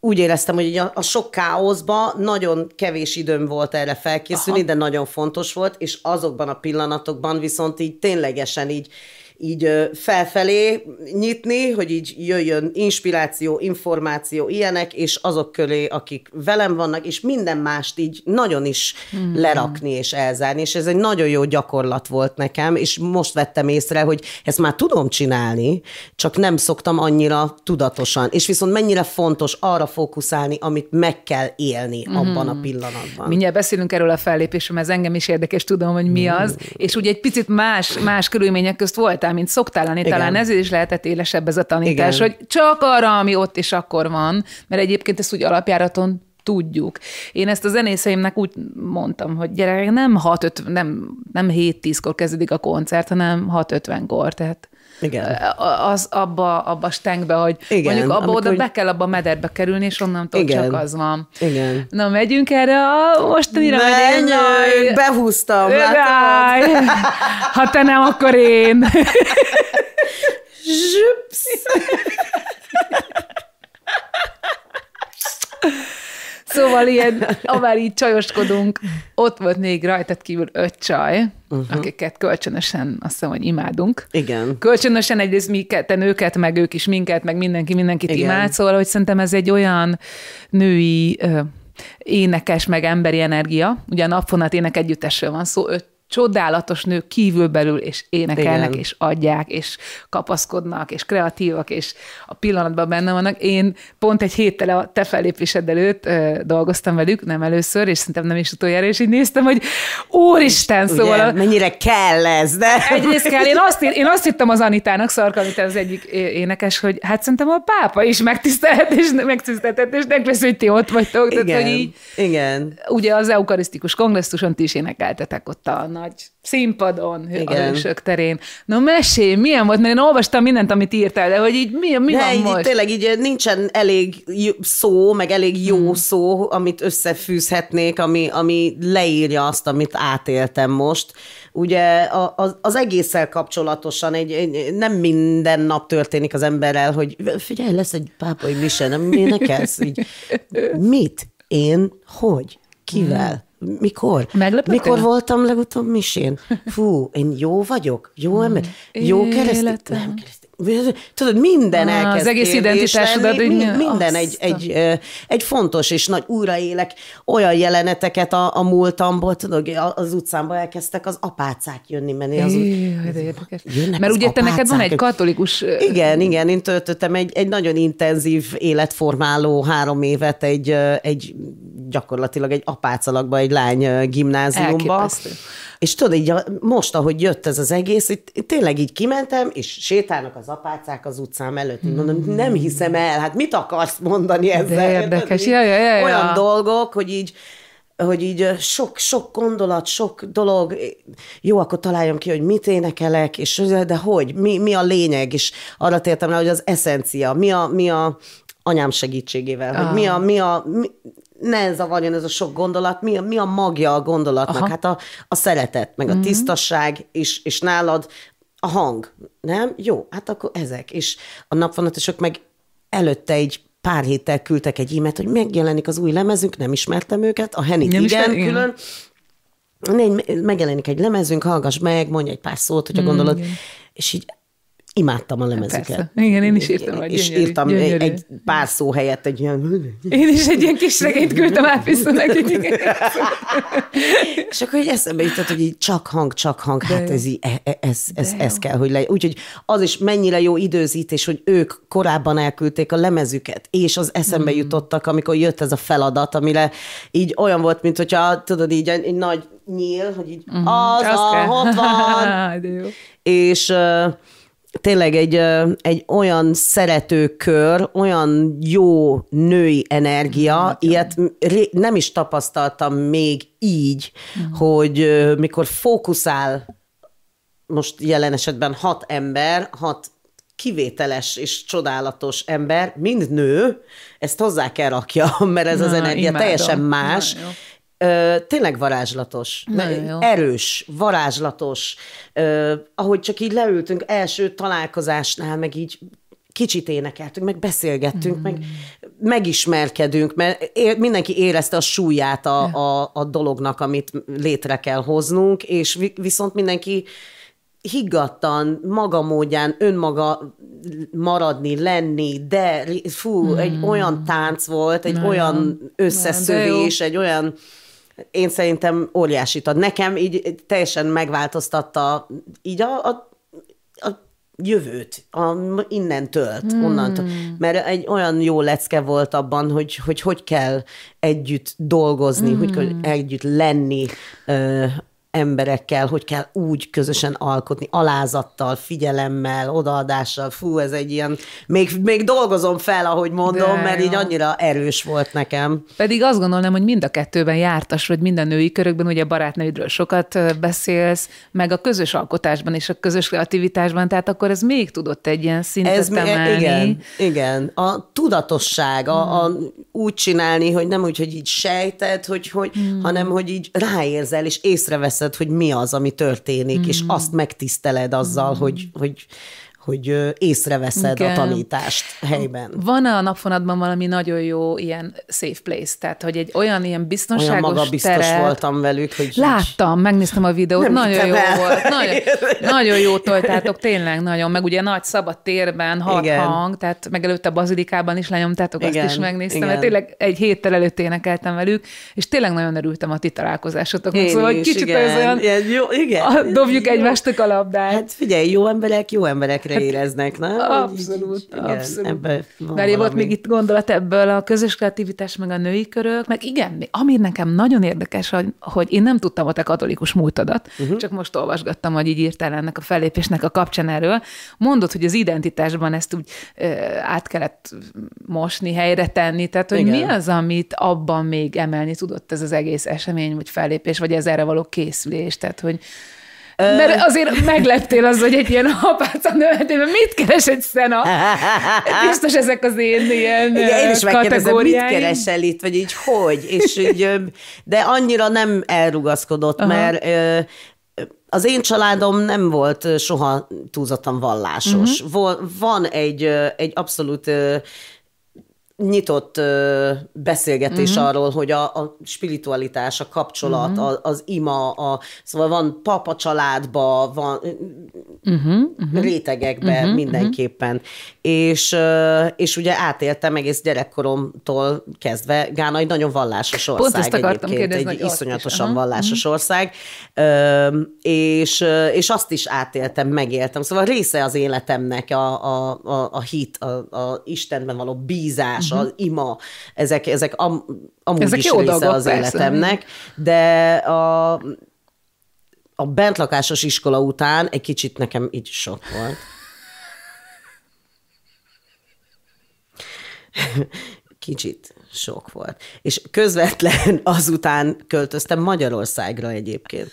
úgy éreztem, hogy a, a sok káoszba nagyon kevés időm volt erre felkészülni, Aha. de nagyon fontos volt, és azokban a pillanatokban viszont így ténylegesen így így felfelé nyitni, hogy így jöjjön inspiráció, információ, ilyenek, és azok köré, akik velem vannak, és minden mást így nagyon is hmm. lerakni és elzárni, és ez egy nagyon jó gyakorlat volt nekem, és most vettem észre, hogy ezt már tudom csinálni, csak nem szoktam annyira tudatosan, és viszont mennyire fontos arra fókuszálni, amit meg kell élni hmm. abban a pillanatban. Mindjárt beszélünk erről a fellépésről, ez engem is érdekes, tudom, hogy mi az, hmm. és ugye egy picit más, más körülmények közt voltál voltál, mint szoktál lenni, Igen. talán ezért is lehetett élesebb ez a tanítás, Igen. hogy csak arra, ami ott és akkor van, mert egyébként ezt úgy alapjáraton tudjuk. Én ezt a zenészeimnek úgy mondtam, hogy gyerek, nem 6 nem, nem 7-10-kor kezdődik a koncert, hanem 6-50-kor, tehát igen. Az abba, abba a stengbe, hogy Igen, mondjuk abba oda be kell abba a mederbe kerülni, és onnantól Igen. csak az van. Igen. Na, megyünk erre a mostanira Menj, behúztam. Ha te nem, akkor én. [laughs] [laughs] Zsüpsz. Szóval ilyen, amár így csajoskodunk, ott volt még rajtad kívül öt csaj, uh-huh. akiket kölcsönösen azt hiszem, hogy imádunk. Igen. Kölcsönösen egyrészt mi ketten őket, meg ők is minket, meg mindenki mindenkit Igen. imád, szóval hogy szerintem ez egy olyan női énekes, meg emberi energia. Ugye a napfonat ének együttesről van szó, öt csodálatos nők kívülbelül, és énekelnek, Igen. és adják, és kapaszkodnak, és kreatívak, és a pillanatban benne vannak. Én pont egy héttel a te fellépésed előtt ö, dolgoztam velük, nem először, és szerintem nem is utoljára, és így néztem, hogy úristen, Ugye, szóval... A... mennyire kell ez, de... Egyrészt kell, én azt, én azt hittem az Anitának, Szarka Anita az egyik énekes, hogy hát szerintem a pápa is megtisztelhet, és megtisztelhet, és megvesz, hogy ti ott vagytok. Igen, tehát, hogy így, igen. Ugye az eukarisztikus kongresszuson ti is énekeltetek ott a nagy színpadon, Igen. a hősök terén. Na mesélj, milyen volt? Mert én olvastam mindent, amit írtál, de hogy így mi, mi de van így, most? Tényleg így nincsen elég szó, meg elég jó hmm. szó, amit összefűzhetnék, ami, ami leírja azt, amit átéltem most. Ugye az, az egésszel kapcsolatosan egy, egy, nem minden nap történik az emberrel, hogy figyelj, lesz egy pápai mise, nem énekelsz? Így, mit? Én? Hogy? Kivel? Hmm. Mikor? Meglepett Mikor voltam legutóbb misén? Fú, én jó vagyok? Jó ember? Jó keresztény? Nem Tudod, minden ah, Az egész identitásodat. Mi, minden egy, egy, egy fontos és nagy újraélek olyan jeleneteket a, a múltamból, tudod, az utcámba elkezdtek az apácák jönni, menni az út. Mert ugye te neked van egy katolikus... Igen, igen, én töltöttem egy, egy nagyon intenzív életformáló három évet egy, egy gyakorlatilag egy apácalakba, egy lány gimnáziumba. Elképesztő. És tudod, így most, ahogy jött ez az egész, itt, tényleg így kimentem, és sétálnak az apácák az utcám előtt. Így mondom, mm. nem hiszem el, hát mit akarsz mondani ezzel? De érdekes, ja, ja, ja, ja. Olyan dolgok, hogy így hogy így sok, sok gondolat, sok dolog, jó, akkor találjam ki, hogy mit énekelek, és de hogy, mi, mi a lényeg, és arra tértem rá, hogy az eszencia, mi a, mi a anyám segítségével, ah. hogy mi a, mi a mi, ne zavarjon ez a sok gondolat, mi a, mi a magja a gondolatnak? Aha. Hát a, a szeretet, meg a mm-hmm. tisztaság, és, és nálad a hang, nem? Jó, hát akkor ezek. És a napvonatosok meg előtte egy pár héttel küldtek egy e hogy megjelenik az új lemezünk, nem ismertem őket, a Henny igen, ismer, külön, igen. megjelenik egy lemezünk, hallgass meg, mondj egy pár szót, hogyha mm, gondolod. Igen. És így imádtam a lemezüket. Persze. Igen, én is írtam. Egy és gyönyörű, írtam gyönyörű. egy pár szó helyett egy ilyen... Én is egy ilyen kis regényt küldtem Áfiszon nekik. [laughs] és akkor így eszembe jutott, hogy így csak hang, csak hang, De hát ez, így, e, e, ez, ez, ez kell, hogy legyen. Úgyhogy az is mennyire jó időzítés, hogy ők korábban elküldték a lemezüket, és az eszembe mm. jutottak, amikor jött ez a feladat, amire így olyan volt, mint hogyha tudod így egy, egy nagy nyíl, hogy így mm. az, az a, ott van. [laughs] De jó. És tényleg egy, egy olyan szeretőkör, olyan jó női energia, hát, ilyet nem is tapasztaltam még így, uh-huh. hogy mikor fókuszál most jelen esetben hat ember, hat kivételes és csodálatos ember, mind nő, ezt hozzá kell rakja, mert ez Na, az energia imádom. teljesen más, Ö, tényleg varázslatos, erős, varázslatos, ö, ahogy csak így leültünk első találkozásnál, meg így kicsit énekeltünk, meg beszélgettünk, mm. meg megismerkedünk, mert é, mindenki érezte a súlyát a, a, a dolognak, amit létre kell hoznunk, és viszont mindenki higgadtan, maga módján, önmaga maradni, lenni, de fú, mm. egy olyan tánc volt, egy Na, olyan összeszövés, egy olyan én szerintem óriásit ad. Nekem így teljesen megváltoztatta így a, a, a jövőt, a, innentől, hmm. onnantól. Mert egy olyan jó lecke volt abban, hogy hogy, hogy kell együtt dolgozni, hmm. hogy kell együtt lenni emberekkel, hogy kell úgy közösen alkotni, alázattal, figyelemmel, odaadással. Fú, ez egy ilyen, még, még dolgozom fel, ahogy mondom, De mert jó. így annyira erős volt nekem. Pedig azt gondolom, hogy mind a kettőben jártas, vagy minden női körökben, ugye barátnőidről sokat beszélsz, meg a közös alkotásban és a közös kreativitásban, tehát akkor ez még tudott egy ilyen szintet ez emelni. Igen, igen. A tudatosság, a, a úgy csinálni, hogy nem úgy, hogy így sejted, hogy, hogy, hmm. hanem hogy így ráérzel, és észreveszed érzed, hogy mi az, ami történik, mm. és azt megtiszteled azzal, mm. hogy, hogy hogy észreveszed Igen. a tanítást helyben. Van-e a napfonatban valami nagyon jó ilyen safe place? Tehát, hogy egy olyan ilyen biztonságos olyan maga biztos teret... voltam velük, hogy... Láttam, megnéztem a videót, Nem nagyon jó el. volt. Nagyon, [laughs] nagyon jó toltátok, tényleg nagyon. Meg ugye nagy szabad térben, hat Igen. hang, tehát meg előtte a bazilikában is lenyomtátok, Igen. azt is megnéztem, Igen. mert tényleg egy héttel előtt énekeltem velük, és tényleg nagyon örültem a ti találkozásotoknak. Szóval is, kicsit igen. ez olyan... Igen, jó, igen. Dobjuk jó. egymástak a labdát. Hát figyelj, jó emberek jó emberekre éreznek, nem? Abszolút, igen, abszolút. Mert volt még itt gondolat ebből a közös kreativitás, meg a női körök, meg igen, ami nekem nagyon érdekes, hogy, hogy én nem tudtam a te katolikus múltadat, uh-huh. csak most olvasgattam, hogy így írtál ennek a fellépésnek a kapcsán erről. Mondod, hogy az identitásban ezt úgy ö, át kellett mosni, helyre tenni, tehát hogy igen. mi az, amit abban még emelni tudott ez az egész esemény, vagy fellépés, vagy ez erre való készülés, tehát hogy mert azért megleptél az, hogy egy ilyen apáca növetében mit keres egy szena? Biztos ezek az én ilyen Igen, én is megkérdezem, mit keresel itt, vagy így hogy? És így, de annyira nem elrugaszkodott, Aha. mert az én családom nem volt soha túlzottan vallásos. Uh-huh. Van egy, egy abszolút nyitott ö, beszélgetés uh-huh. arról, hogy a, a spiritualitás, a kapcsolat, uh-huh. a, az ima, a, szóval van papa családba, van uh-huh. Uh-huh. rétegekbe uh-huh. mindenképpen. Uh-huh. És, ö, és ugye átéltem egész gyerekkoromtól kezdve, Gána egy nagyon vallásos ország Pont ezt akartam egyébként, kérdezni, egy iszonyatosan is. vallásos uh-huh. ország, ö, és, és azt is átéltem, megéltem. Szóval része az életemnek a, a, a, a hit, a, a Istenben való bízás, uh-huh. az ima, ezek, ezek am, amúgy ezek is része dolgok, az persze. életemnek, de a, a bentlakásos iskola után egy kicsit nekem így sok volt. [laughs] Kicsit sok volt. És közvetlen azután költöztem Magyarországra egyébként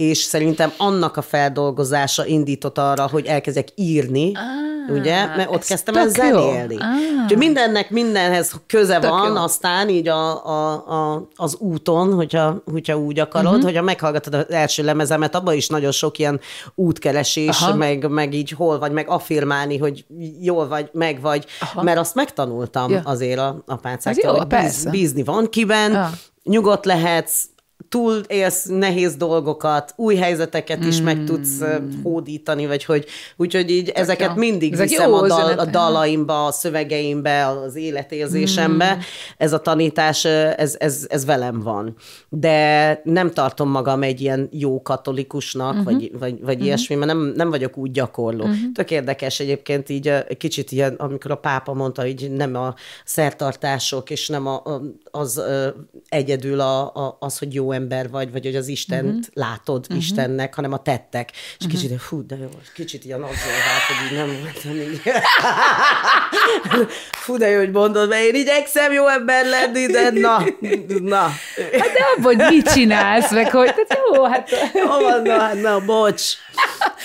és szerintem annak a feldolgozása indított arra, hogy elkezdek írni, ah, ugye? Mert ott kezdtem el zenélni. Ah. Úgyhogy mindennek mindenhez köze tök van, jó. aztán így a, a, a, az úton, hogyha, hogyha úgy akarod, uh-huh. hogyha meghallgatod az első lemezemet, abban is nagyon sok ilyen útkeresés, meg, meg így hol vagy, meg affirmálni, hogy jól vagy, meg vagy, Aha. mert azt megtanultam ja. azért a, a páncáktól, hogy bíz, bízni van kiben, ja nyugodt lehetsz, túl élsz nehéz dolgokat, új helyzeteket is mm. meg tudsz hódítani, vagy hogy, úgyhogy így Tök ezeket jó. mindig Ezek viszem a, dal, a dalaimba, a szövegeimbe, az életérzésembe. Mm. Ez a tanítás, ez, ez, ez velem van. De nem tartom magam egy ilyen jó katolikusnak, mm-hmm. vagy, vagy, vagy mm-hmm. ilyesmi, mert nem, nem vagyok úgy gyakorló. Mm-hmm. Tök érdekes egyébként így kicsit ilyen, amikor a pápa mondta, hogy nem a szertartások, és nem a, az egyedül a, a, az, hogy jó ember vagy, vagy hogy az Istent uh-huh. látod uh-huh. Istennek, hanem a tettek. És uh-huh. kicsit, hú, de jó, kicsit ilyen abszolvált, hogy így nem voltam így. [laughs] Fú, de jó, hogy mondod, mert én igyekszem jó ember lenni, de na, na. Hát de abban, hogy mit csinálsz, meg hogy, tehát jó, hát... Jó van, na, hát na, bocs.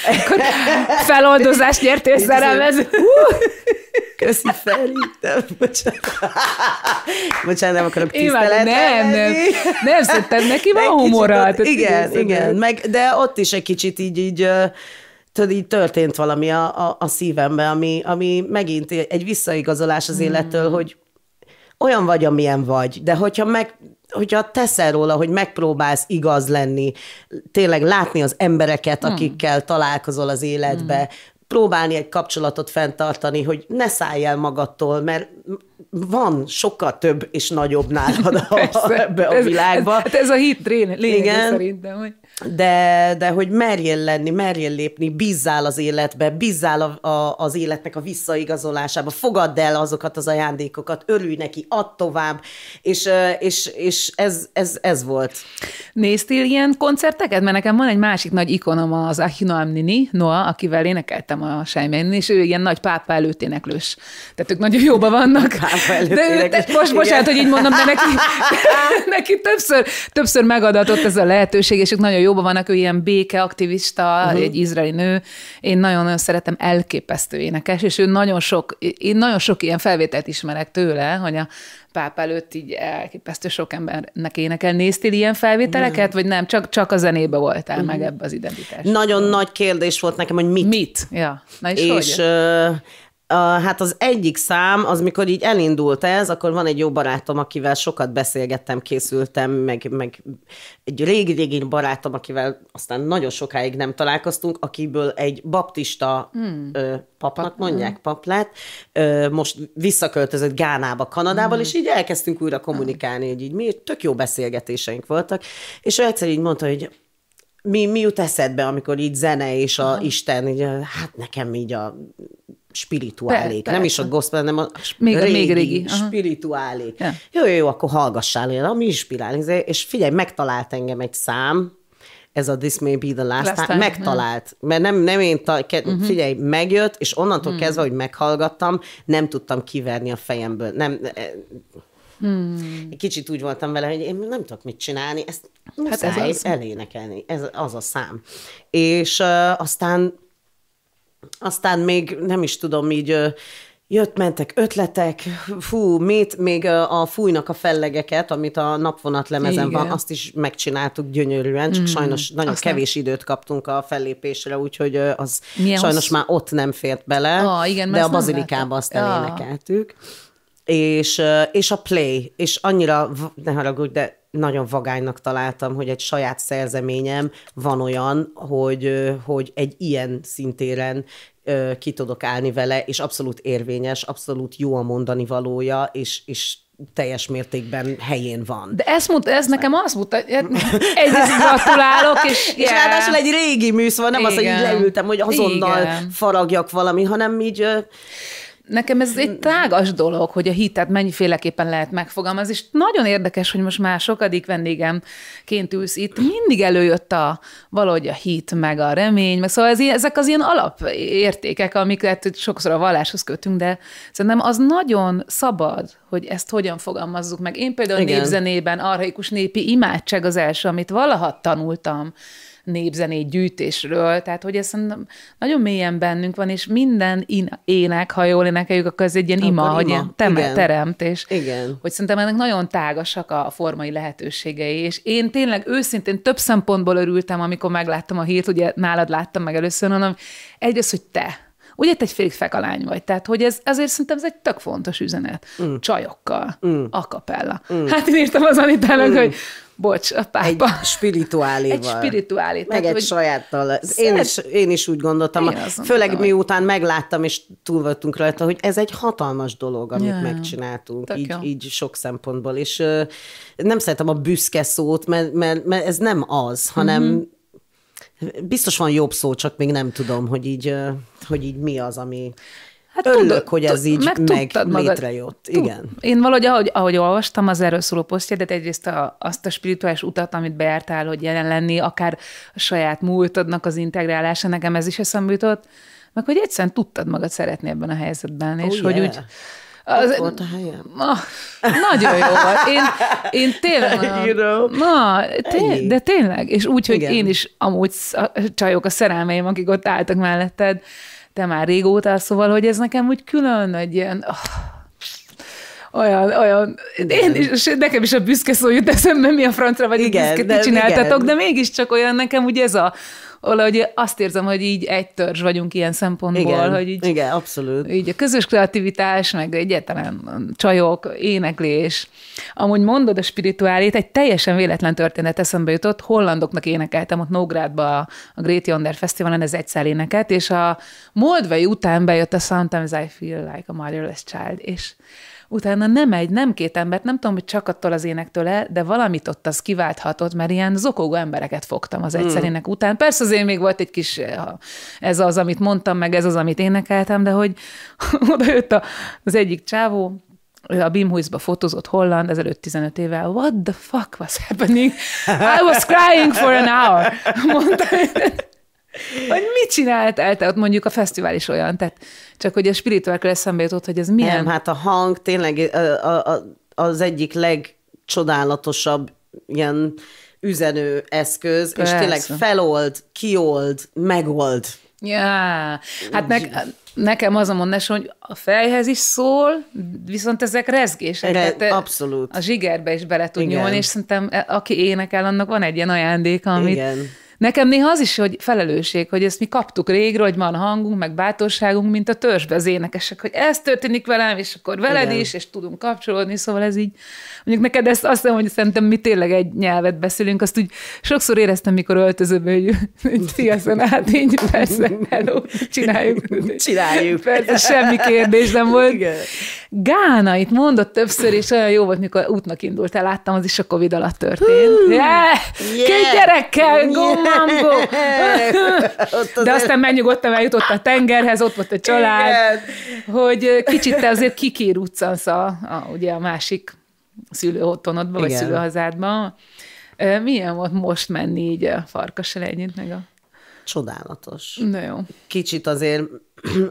Akkor feloldozást nyertél szerelmező. Köszi, felhívtam. Bocsánat. Bocsánat, nem akarok tiszteletet Nem, nem. Nem, szerintem neki van humora. Ott, igen, igen. Meg, de ott is egy kicsit így, így tudod, így történt valami a, a, a szívembe, ami, ami megint egy visszaigazolás az élettől, mm. hogy olyan vagy, amilyen vagy, de hogyha meg, hogyha teszel róla, hogy megpróbálsz igaz lenni, tényleg látni az embereket, hmm. akikkel találkozol az életbe, hmm. Próbálni egy kapcsolatot fenntartani, hogy ne szállj el magadtól, mert van sokkal több és nagyobb nálad a, [laughs] ebbe a világba. Ez, ez, ez a hit lényeg szerintem, hogy de, de hogy merjél lenni, merjél lépni, bízzál az életbe, bízzál a, a, az életnek a visszaigazolásába, fogadd el azokat az ajándékokat, örülj neki, add tovább, és, és, és ez, ez, ez volt. Néztél ilyen koncerteket? Mert nekem van egy másik nagy ikonom, az Ahinoam Nini, Noah, akivel énekeltem a Sejmein, és ő ilyen nagy pápa előtt éneklős. Tehát ők nagyon jóban vannak. [laughs] Pápa előtt de ő, te, most, bocsánat, hogy így mondom, de neki, [laughs] [laughs] neki többször, többször megadatott ez a lehetőség, és ők nagyon jóban vannak, ő ilyen békeaktivista, uh-huh. egy izraeli nő. Én nagyon-nagyon szeretem, elképesztő énekes, és ő nagyon sok, én nagyon sok ilyen felvételt ismerek tőle, hogy a páp előtt így elképesztő sok embernek énekel. Néztél ilyen felvételeket, nem. vagy nem? Csak, csak a zenébe voltál uh-huh. meg ebbe az identitás. Nagyon nagy kérdés volt nekem, hogy mit. Mit? Ja. Na és, és hogy? Uh, hát az egyik szám, az mikor így elindult ez, akkor van egy jó barátom, akivel sokat beszélgettem, készültem, meg, meg egy régi-régi barátom, akivel aztán nagyon sokáig nem találkoztunk, akiből egy baptista hmm. ö, papnak Pap, mondják, hmm. pap lett, ö, most visszaköltözött Gánába, Kanadával, hmm. és így elkezdtünk újra kommunikálni, hogy így mi tök jó beszélgetéseink voltak, és ő egyszer így mondta, hogy mi, mi jut eszedbe, amikor így zene és a Aha. Isten, így, hát nekem így a spirituálék. Nem is a gospel, hanem a még, régi, még régi. spirituálék. Ja. Jó, jó, jó, akkor hallgassál, én, ami inspirál. És figyelj, megtalált engem egy szám, ez a This May Be the Last, last time, time, megtalált. Mm. Mert nem, nem én, ta, ke, uh-huh. figyelj, megjött, és onnantól mm. kezdve, hogy meghallgattam, nem tudtam kiverni a fejemből. Nem, Hmm. Kicsit úgy voltam vele, hogy én nem tudok mit csinálni, ezt hát ez az. elénekelni, ez az a szám. És uh, aztán aztán még nem is tudom, így jött, mentek ötletek, fú, mit, még a fújnak a fellegeket, amit a napvonat lemezen Igen. van, azt is megcsináltuk gyönyörűen, csak mm. sajnos nagyon Aztán... kevés időt kaptunk a fellépésre, úgyhogy az Milyen sajnos hossz... már ott nem fért bele, ah, igen, de a bazilikában azt elénekeltük. Ah. És, és a play, és annyira, ne haragudj, de nagyon vagánynak találtam, hogy egy saját szerzeményem van olyan, hogy, hogy egy ilyen szintéren ki tudok állni vele, és abszolút érvényes, abszolút jó a mondani valója, és, és teljes mértékben helyén van. De ezt mut, ez nekem azt mutatja, egyrészt gratulálok, és, yeah. [laughs] és ráadásul egy régi műsz van, nem Igen. az, hogy így leültem, hogy azonnal Igen. faragjak valami, hanem így nekem ez egy tágas dolog, hogy a hitet mennyiféleképpen lehet megfogalmazni, és nagyon érdekes, hogy most már sokadik vendégemként ülsz itt, mindig előjött a valahogy a hit, meg a remény, meg szóval ez, ezek az ilyen alapértékek, amiket sokszor a valláshoz kötünk, de szerintem az nagyon szabad, hogy ezt hogyan fogalmazzuk meg. Én például Igen. népzenében, arhaikus népi imádság az első, amit valaha tanultam, népzenét gyűjtésről, tehát hogy ez nagyon mélyen bennünk van, és minden in- ének, ha jól énekeljük, akkor ez egy ilyen ima, ima. hogy ilyen tem- teremtés. Igen. Hogy szerintem ennek nagyon tágasak a formai lehetőségei, és én tényleg őszintén több szempontból örültem, amikor megláttam a hírt, ugye nálad láttam meg először, hanem egyrészt, hogy te, Ugye te egy félig fekalány vagy, tehát hogy ez, azért szerintem ez egy tök fontos üzenet. Mm. Csajokkal, mm. a kapella. Mm. Hát én írtam az Anitának, mm. hogy bocs, a pápa. Egy spirituáléval. Egy spirituálé. Meg tehát, egy sajáttal. Én is, én is úgy gondoltam, én főleg mondom, miután megláttam, és túl voltunk rajta, hogy ez egy hatalmas dolog, amit ja, megcsináltunk, így, így sok szempontból. És uh, nem szeretem a büszke szót, mert, mert, mert ez nem az, hanem mm-hmm Biztos van jobb szó, csak még nem tudom, hogy így, hogy így mi az, ami... Hát Örülök, tudod, hogy ez így meg, meg létrejött. Tud, Igen. Én valahogy, ahogy, ahogy olvastam az erről szóló posztját, egyrészt a, azt a spirituális utat, amit bejártál, hogy jelen lenni, akár a saját múltadnak az integrálása, nekem ez is eszembe jutott, meg hogy egyszerűen tudtad magad szeretni ebben a helyzetben, oh, és yeah. hogy úgy az, Ott volt a helyem. Na, nagyon jó volt. Én, én tényleg... [laughs] you know. Na, té, de tényleg. És úgy, hogy Igen. én is amúgy a csajok, a szerelmeim, akik ott álltak melletted, te már régóta, szóval, hogy ez nekem úgy külön egy ilyen... Oh, olyan, olyan, én is, nekem is a büszke szó jut eszembe, mi a francra vagy igen, büszke, ti csináltatok, igen. de mégiscsak olyan nekem ugye ez a valahogy azt érzem, hogy így egy törzs vagyunk ilyen szempontból, igen, hogy így, igen, abszolút. Így a közös kreativitás, meg egyetlen csajok, éneklés. Amúgy mondod a spirituálét, egy teljesen véletlen történet eszembe jutott, hollandoknak énekeltem ott Nógrádba a, a Great Yonder Fesztiválon, ez egyszer éneket, és a Moldvai után bejött a Sometimes I Feel Like a Motherless Child, és utána nem egy, nem két embert, nem tudom, hogy csak attól az énektől -e, de valamit ott az kiválthatott, mert ilyen zokogó embereket fogtam az egyszerének mm. után. Persze azért még volt egy kis, ez az, amit mondtam, meg ez az, amit énekeltem, de hogy [laughs] oda jött az egyik csávó, a Bimhuisba fotózott holland, ezelőtt 15 évvel, what the fuck was happening? I was crying for an hour. [laughs] Mondta, hogy mit csináltál? Te ott mondjuk a fesztivál is olyan, tehát csak hogy a spirituálkör eszembe jutott, hogy ez milyen... Nem, hát a hang tényleg az egyik legcsodálatosabb ilyen üzenő eszköz, Persze. és tényleg felold, kiold, megold. Ja, hát ne, nekem az a mondás, hogy a fejhez is szól, viszont ezek rezgések. Re- tehát, eh, abszolút. A zsigerbe is bele tud Igen. nyúlni, és szerintem eh, aki énekel, annak van egy ilyen ajándéka, amit Igen. Nekem néha az is, hogy felelősség, hogy ezt mi kaptuk régről, hogy van hangunk, meg bátorságunk, mint a törzsbe az énekesek, hogy ez történik velem, és akkor veled Igen. is, és tudunk kapcsolódni, szóval ez így, mondjuk neked ezt azt hiszem, hogy szerintem mi tényleg egy nyelvet beszélünk, azt úgy sokszor éreztem, mikor öltözőbe, hogy, hogy sziasztok, hát így persze, hello, csináljuk. Csináljuk. Persze, semmi kérdés nem volt. Igen. Gána itt mondott többször, és olyan jó volt, mikor útnak indult el, láttam, az is a Covid alatt történt. Yeah! Két gyerekkel, go mambo! [laughs] De aztán megnyugodtam, eljutott a tengerhez, ott volt a család, Igen. hogy kicsit te azért kikérutcansz a, a, ugye a másik szülőotthonodba, vagy Igen. szülőhazádba. Milyen volt most menni így a farkassal együtt, meg a... Csodálatos. Na jó. Kicsit azért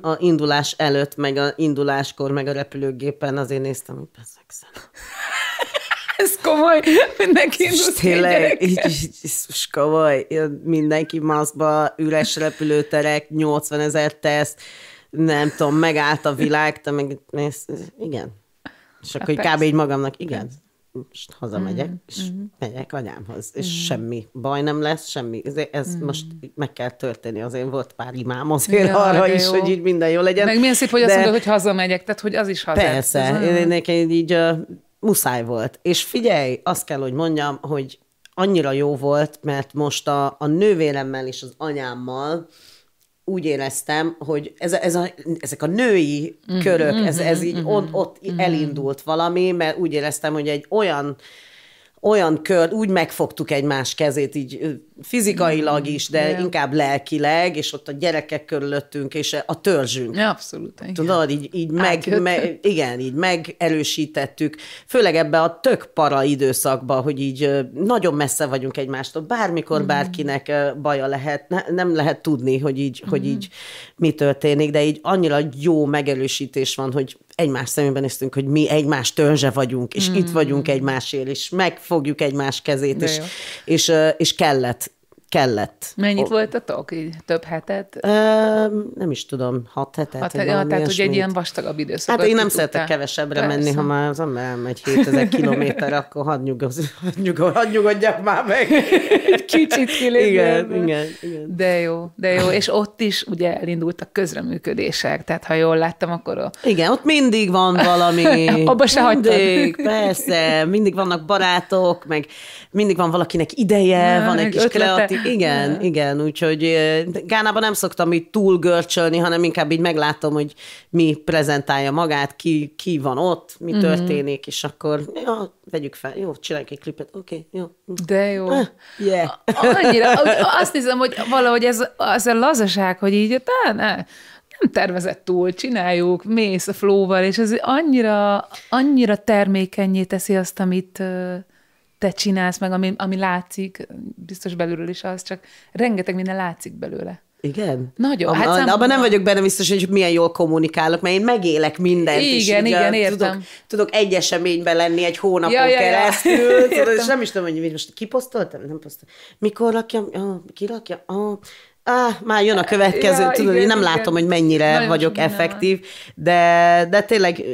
a indulás előtt, meg a induláskor, meg a repülőgépen azért néztem, hogy bezegszem. Ez komoly, mindenki indult tényleg, most komoly, mindenki maszkba, üres repülőterek, 80 ezer teszt, nem tudom, megállt a világ, te meg igen. És akkor kb. így magamnak, igen, most hazamegyek, és megyek anyámhoz, és semmi baj nem lesz, semmi. Ez, ez most meg kell történni, azért volt pár imám azért Ja, arra is, jó. hogy így minden jó legyen. Meg milyen szép, hogy azt De- mondod, hogy hazamegyek, tehát hogy az is haza. Persze, Ez én, olyan- nekem így muszáj volt. És figyelj, azt kell, hogy mondjam, hogy annyira jó volt, mert most a, a nővéremmel és az anyámmal úgy éreztem, hogy ez, ez a, ezek a női körök, ez, ez így ott, ott elindult valami, mert úgy éreztem, hogy egy olyan olyan kör, úgy megfogtuk egymás kezét, így fizikailag is, de Ja. inkább lelkileg, és ott a gyerekek körülöttünk, és a törzsünk. Ja, abszolút. Igen. Tudod, így, így meg, Átjött. me, igen, így megerősítettük, főleg ebbe a tök para időszakba, hogy így nagyon messze vagyunk egymástól, bármikor Mhm. bárkinek baja lehet, ne, nem lehet tudni, hogy így, hogy Mhm. így mi történik, de így annyira jó megerősítés van, hogy egymás szemében néztünk, hogy mi egymás törzse vagyunk, és itt vagyunk egymásért, és megfogjuk egymás kezét. De és, jó. és, és kellett, kellett. Mennyit voltatok? Így több hetet? Ö, nem is tudom, hat hetet. Hat, vagy ja, tehát, hogy egy ilyen vastagabb időszakot Hát én nem szeretek kevesebbre Persze. menni, ha már az ember elmegy 7000 kilométer, akkor hadd, nyugodj, hadd, nyugod, hadd nyugodjak már meg. Egy kicsit kilépni Igen, igen, igen. De jó, de jó. És ott is ugye elindultak közreműködések, tehát ha jól láttam, akkor a... Igen, ott mindig van valami. [laughs] Abba se mindig, persze, mindig vannak barátok, meg mindig van valakinek ideje, Ja, van egy kis ötlete. kreatív. Igen, [laughs] igen, úgyhogy Gánában nem szoktam így túl görcsölni, hanem inkább így meglátom, hogy mi prezentálja magát, ki, ki van ott, mi történik, és akkor ja, vegyük fel, jó, csináljuk egy klipet, oké, okay, jó. De jó. Ah, yeah. Annyira, azt hiszem, hogy valahogy ez az a lazaság, hogy így, tá, ne, nem tervezett túl, csináljuk, mész a flóval, és ez annyira, annyira termékenyé teszi azt, amit te csinálsz, meg ami, ami látszik, biztos belülről is az, csak rengeteg minden látszik belőle. Igen? Nagyon. Ab, Hát hát szám- abban nem vagyok benne biztos, hogy milyen jól kommunikálok, mert én megélek mindent. Igen, így, igen, a- értem. Tudok, tudok egy eseményben lenni egy hónapon Ja, ja, ja. keresztül, tudod, és nem is tudom, hogy most kiposztoltam, nem posztoltam. Mikor rakjam? Oh, ki rakja? Ah, már jön a következő, Ja, tudod, igen, én nem igen. látom, hogy mennyire Nagyon vagyok van. effektív, de, de tényleg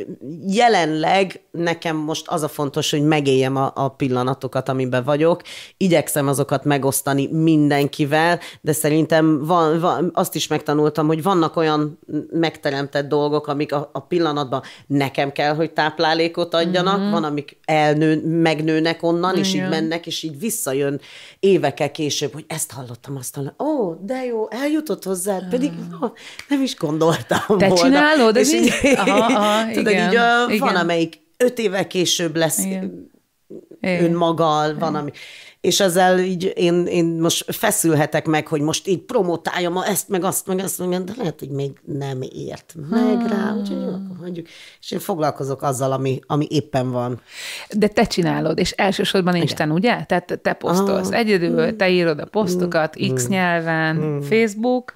jelenleg nekem most az a fontos, hogy megéljem a, a pillanatokat, amiben vagyok. Igyekszem azokat megosztani mindenkivel, de szerintem van, van, azt is megtanultam, hogy vannak olyan megteremtett dolgok, amik a, a pillanatban nekem kell, hogy táplálékot adjanak, mm-hmm. van, amik elnő, megnőnek onnan, és így Igen. mennek, és így visszajön évekkel később, hogy ezt hallottam, azt hallottam. Ó, oh, de jó, eljutott hozzád, pedig oh, nem is gondoltam Te volna. csinálod? És így? Aha, aha, [laughs] tudod, igen, így a, van, igen. amelyik öt évvel később lesz Igen. Igen. önmaggal, van, ami... És ezzel így én, én most feszülhetek meg, hogy most így promotáljam ezt, meg azt, meg azt, meg de lehet, hogy még nem ért meg rá, úgyhogy jó, akkor hagyjuk. És én foglalkozok azzal, ami, ami éppen van. De te csinálod, és elsősorban Isten, ugye? Tehát te posztolsz Ah. egyedül, te írod a posztokat X nyelven, Facebook,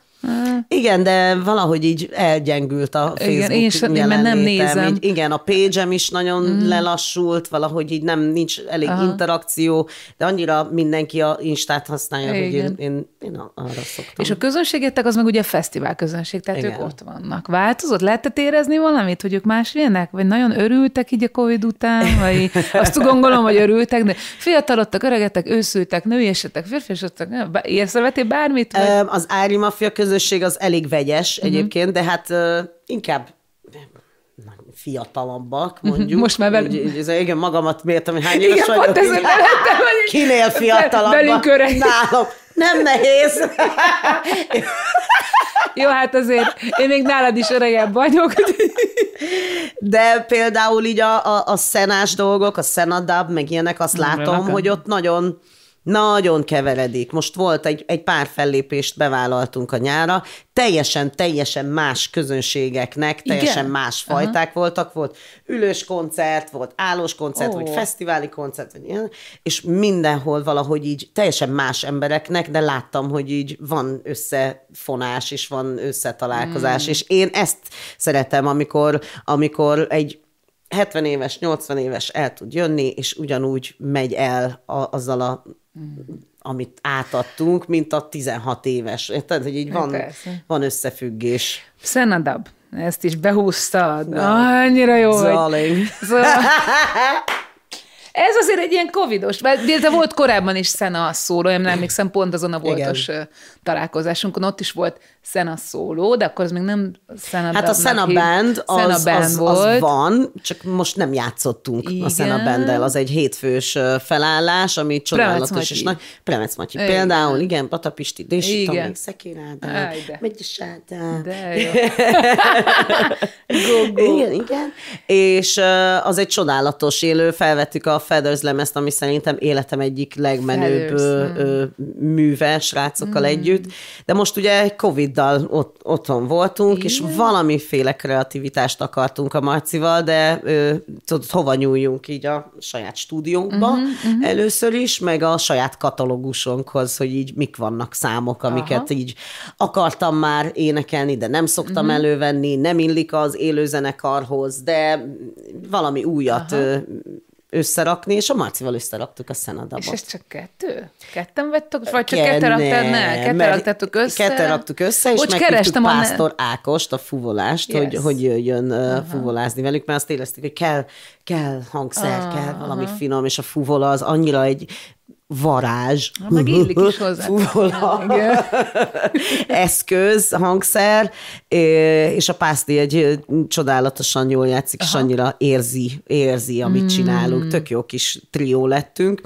Igen, de valahogy így elgyengült a Facebook Igen, én már nem nézem. Így, igen, a page is nagyon mm. lelassult, valahogy így nem nincs elég Aha. interakció, de annyira mindenki a Instát használja, hogy én, Igen. én, én arra szoktam. És a közönségetek az meg ugye a fesztivál közönség, tehát Igen. ők ott vannak. Változott? Lehetett érezni valamit, hogy ők más jönnek? Vagy nagyon örültek így a Covid után? Vagy [laughs] azt gondolom, hogy örültek, de fiatalodtak, öregedtek, őszültek, nőiesedtek, férfiasodtak, észrevettél bármit? Vagy? Az Ári Mafia közösség az elég vegyes Mhm. egyébként, de hát ö, inkább fiatalabbak, mondjuk. Most már velünk- Úgy, úgy, igen, magamat mértem, hogy hány éves Igen, vagyok. pont ezen igen. melettem, hogy Kinél fiatalabb? velünk öreg. Nálam. Nem nehéz. [laughs] Jó, hát azért én még nálad is öregebb vagyok. De például így a, a, a szenás dolgok, a szenadab, meg ilyenek, azt látom, hogy ott nagyon nagyon keveredik. Most volt egy, egy pár fellépést bevállaltunk a nyára, teljesen, teljesen más közönségeknek, teljesen Igen? más fajták voltak. Volt ülős koncert, volt állós koncert, Ó. vagy fesztiváli koncert, vagy ilyen, és mindenhol valahogy így teljesen más embereknek, de láttam, hogy így van összefonás, és van összetalálkozás, mm. és én ezt szeretem, amikor, amikor egy 70 éves, 80 éves el tud jönni, és ugyanúgy megy el a, azzal a amit átadtunk, mint a 16 éves. Érted, hogy így van, persze. van összefüggés. Szenadab, ezt is behúztad. Annyira jó vagy. Darling. Szóval... [laughs] Ez azért egy ilyen covidos, mert de volt korábban is Szena szóló, én nem emlékszem, pont azon a voltos ö, találkozásunkon, ott is volt Szena szóló, de akkor az még nem Szena Hát a Sena Band, az, Szena az, Band az, volt. az van, csak most nem játszottunk Igen. a Sena Banddel. Az egy hétfős felállás, ami csodálatos és nagy. Premec Matyi Igen. például, igen, Patapisti, Igen. még Szekér Ádám. Megyes Ádám. De jó. [laughs] go, go. Igen, igen. És az egy csodálatos élő, felvettük a Feathers lemezt, ami szerintem életem egyik legmenőbb Feathers, ö, műve srácokkal mm. együtt. De most ugye Covid-dal ott, otthon voltunk, igen. és valamiféle kreativitást akartunk a Marcival, de ö, tudod, hova nyúljunk így a saját stúdiónkba uh-huh, először is, meg a saját katalógusunkhoz, hogy így mik vannak számok, amiket Aha. Így akartam már énekelni, de nem szoktam uh-huh. elővenni, nem illik az élőzenekarhoz, de valami újat ö, összerakni, és a Marcival összeraktuk a Szenadabot. És ez csak kettő? Ketten vettek? Vagy csak ketten raktad? Ne, ketten mert raktátok össze? Ketten raktuk össze, és Bocs, kerestem a Pásztor Ákost, a fuvolást, Yes. hogy, hogy jöjjön uh, fuvolázni velük, mert azt éreztük, hogy kell, kell hangszer, Ah, kell valami finom, és a fuvola az annyira egy varázs. meg illik is hozzá. [laughs] Fuvola. Igen. [laughs] eszköz, hangszer, és a pászti egy csodálatosan jól játszik, és annyira érzi, érzi, amit Hmm. csinálunk. Tök jó kis trió lettünk.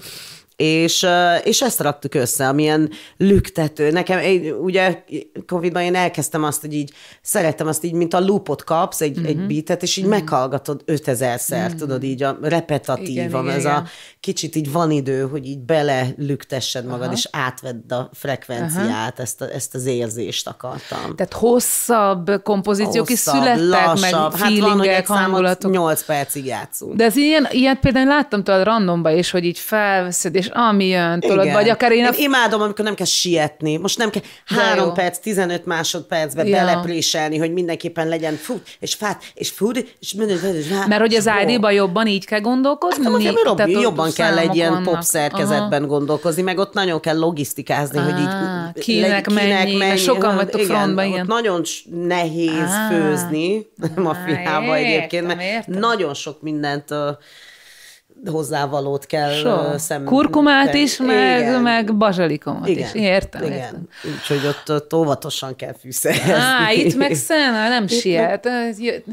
És, és ezt raktuk össze, amilyen lüktető. Nekem, én, ugye Covid-ban én elkezdtem azt, hogy így szerettem azt így, mint a loopot kapsz, egy, Mhm. egy beatet, és így meghallgatod 5000-szer, tudod, így a repetatív, Igen, ez igen. a kicsit így van idő, hogy így bele lüktessed magad, Aha. és átvedd a frekvenciát, ezt, a, ezt az érzést akartam. Tehát hosszabb kompozíciók is Hosszabb, születtek, lassabb. meg hát van, feelingek, hangulatok. 8 percig játszunk. De ez ilyen, ilyet például láttam tőled randomba is, hogy így felveszed, és ami jön, tudod, Igen. vagy akár én, a... én imádom, amikor nem kell sietni. Most nem kell három perc, 15 másodpercbe Ja. belepréselni, hogy mindenképpen legyen fut, és fát, és fut, és Mert hogy az ID-ba jobban így kell gondolkodni? Hát, nekem jobb, Tehát jobban kell egy ilyen vannak. pop szerkezetben gondolkozni, meg ott nagyon kell logisztikázni, hogy így kinek mennyi, mert sokan vagytok igen, frontban, ott igen. nagyon nehéz Á. főzni a Á, fiába egyébként, mert nagyon sok mindent hozzávalót kell So. ö, szem... Kurkumát is, meg, Igen. meg bazsalikomot igen, is. Értem, igen. értem. Úgyhogy ott, ott óvatosan kell fűszerezni. Á, itt meg szene, nem siet. Ez jö-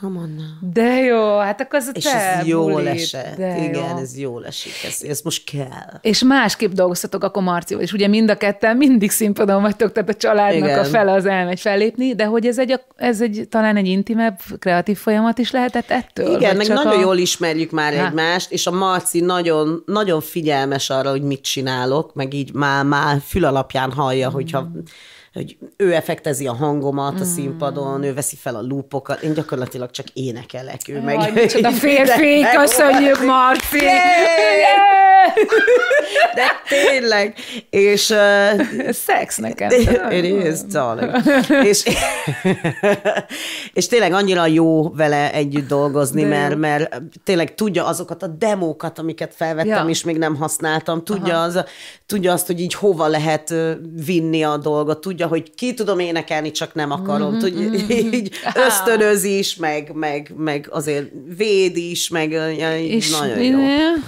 Come on now. De jó, hát akkor az a És te ez jól esett. De Igen, jó. ez jól esik. Ez, ez most kell. És másképp dolgoztatok akkor Marcival, és ugye mind a ketten mindig színpadon vagytok, tehát a családnak Igen. a fele az elmegy fellépni, de hogy ez egy, ez egy talán egy intimebb, kreatív folyamat is lehetett ettől? Igen, meg nagyon a... jól ismerjük már egymást, és a Marci nagyon, nagyon figyelmes arra, hogy mit csinálok, meg így már, már fül alapján hallja, hogyha hogy ő effektezi a hangomat a színpadon, ő veszi fel a lúpokat, én gyakorlatilag csak énekelek, ő meg... Jaj, micsoda [laughs] férfi, köszönjük, Marci! De tényleg. És... Uh, Szex nekem. It is, darling. és, [laughs] és tényleg annyira jó vele együtt dolgozni, mert, mert tényleg tudja azokat a demókat, amiket felvettem, ja. és még nem használtam. Tudja, az, tudja azt, hogy így hova lehet vinni a dolgot. Tudja, hogy ki tudom énekelni, csak nem akarom. Mm-hmm, tudja, mm-hmm. így [laughs] ösztönöz is, meg, meg, meg azért véd is, meg és nagyon jó.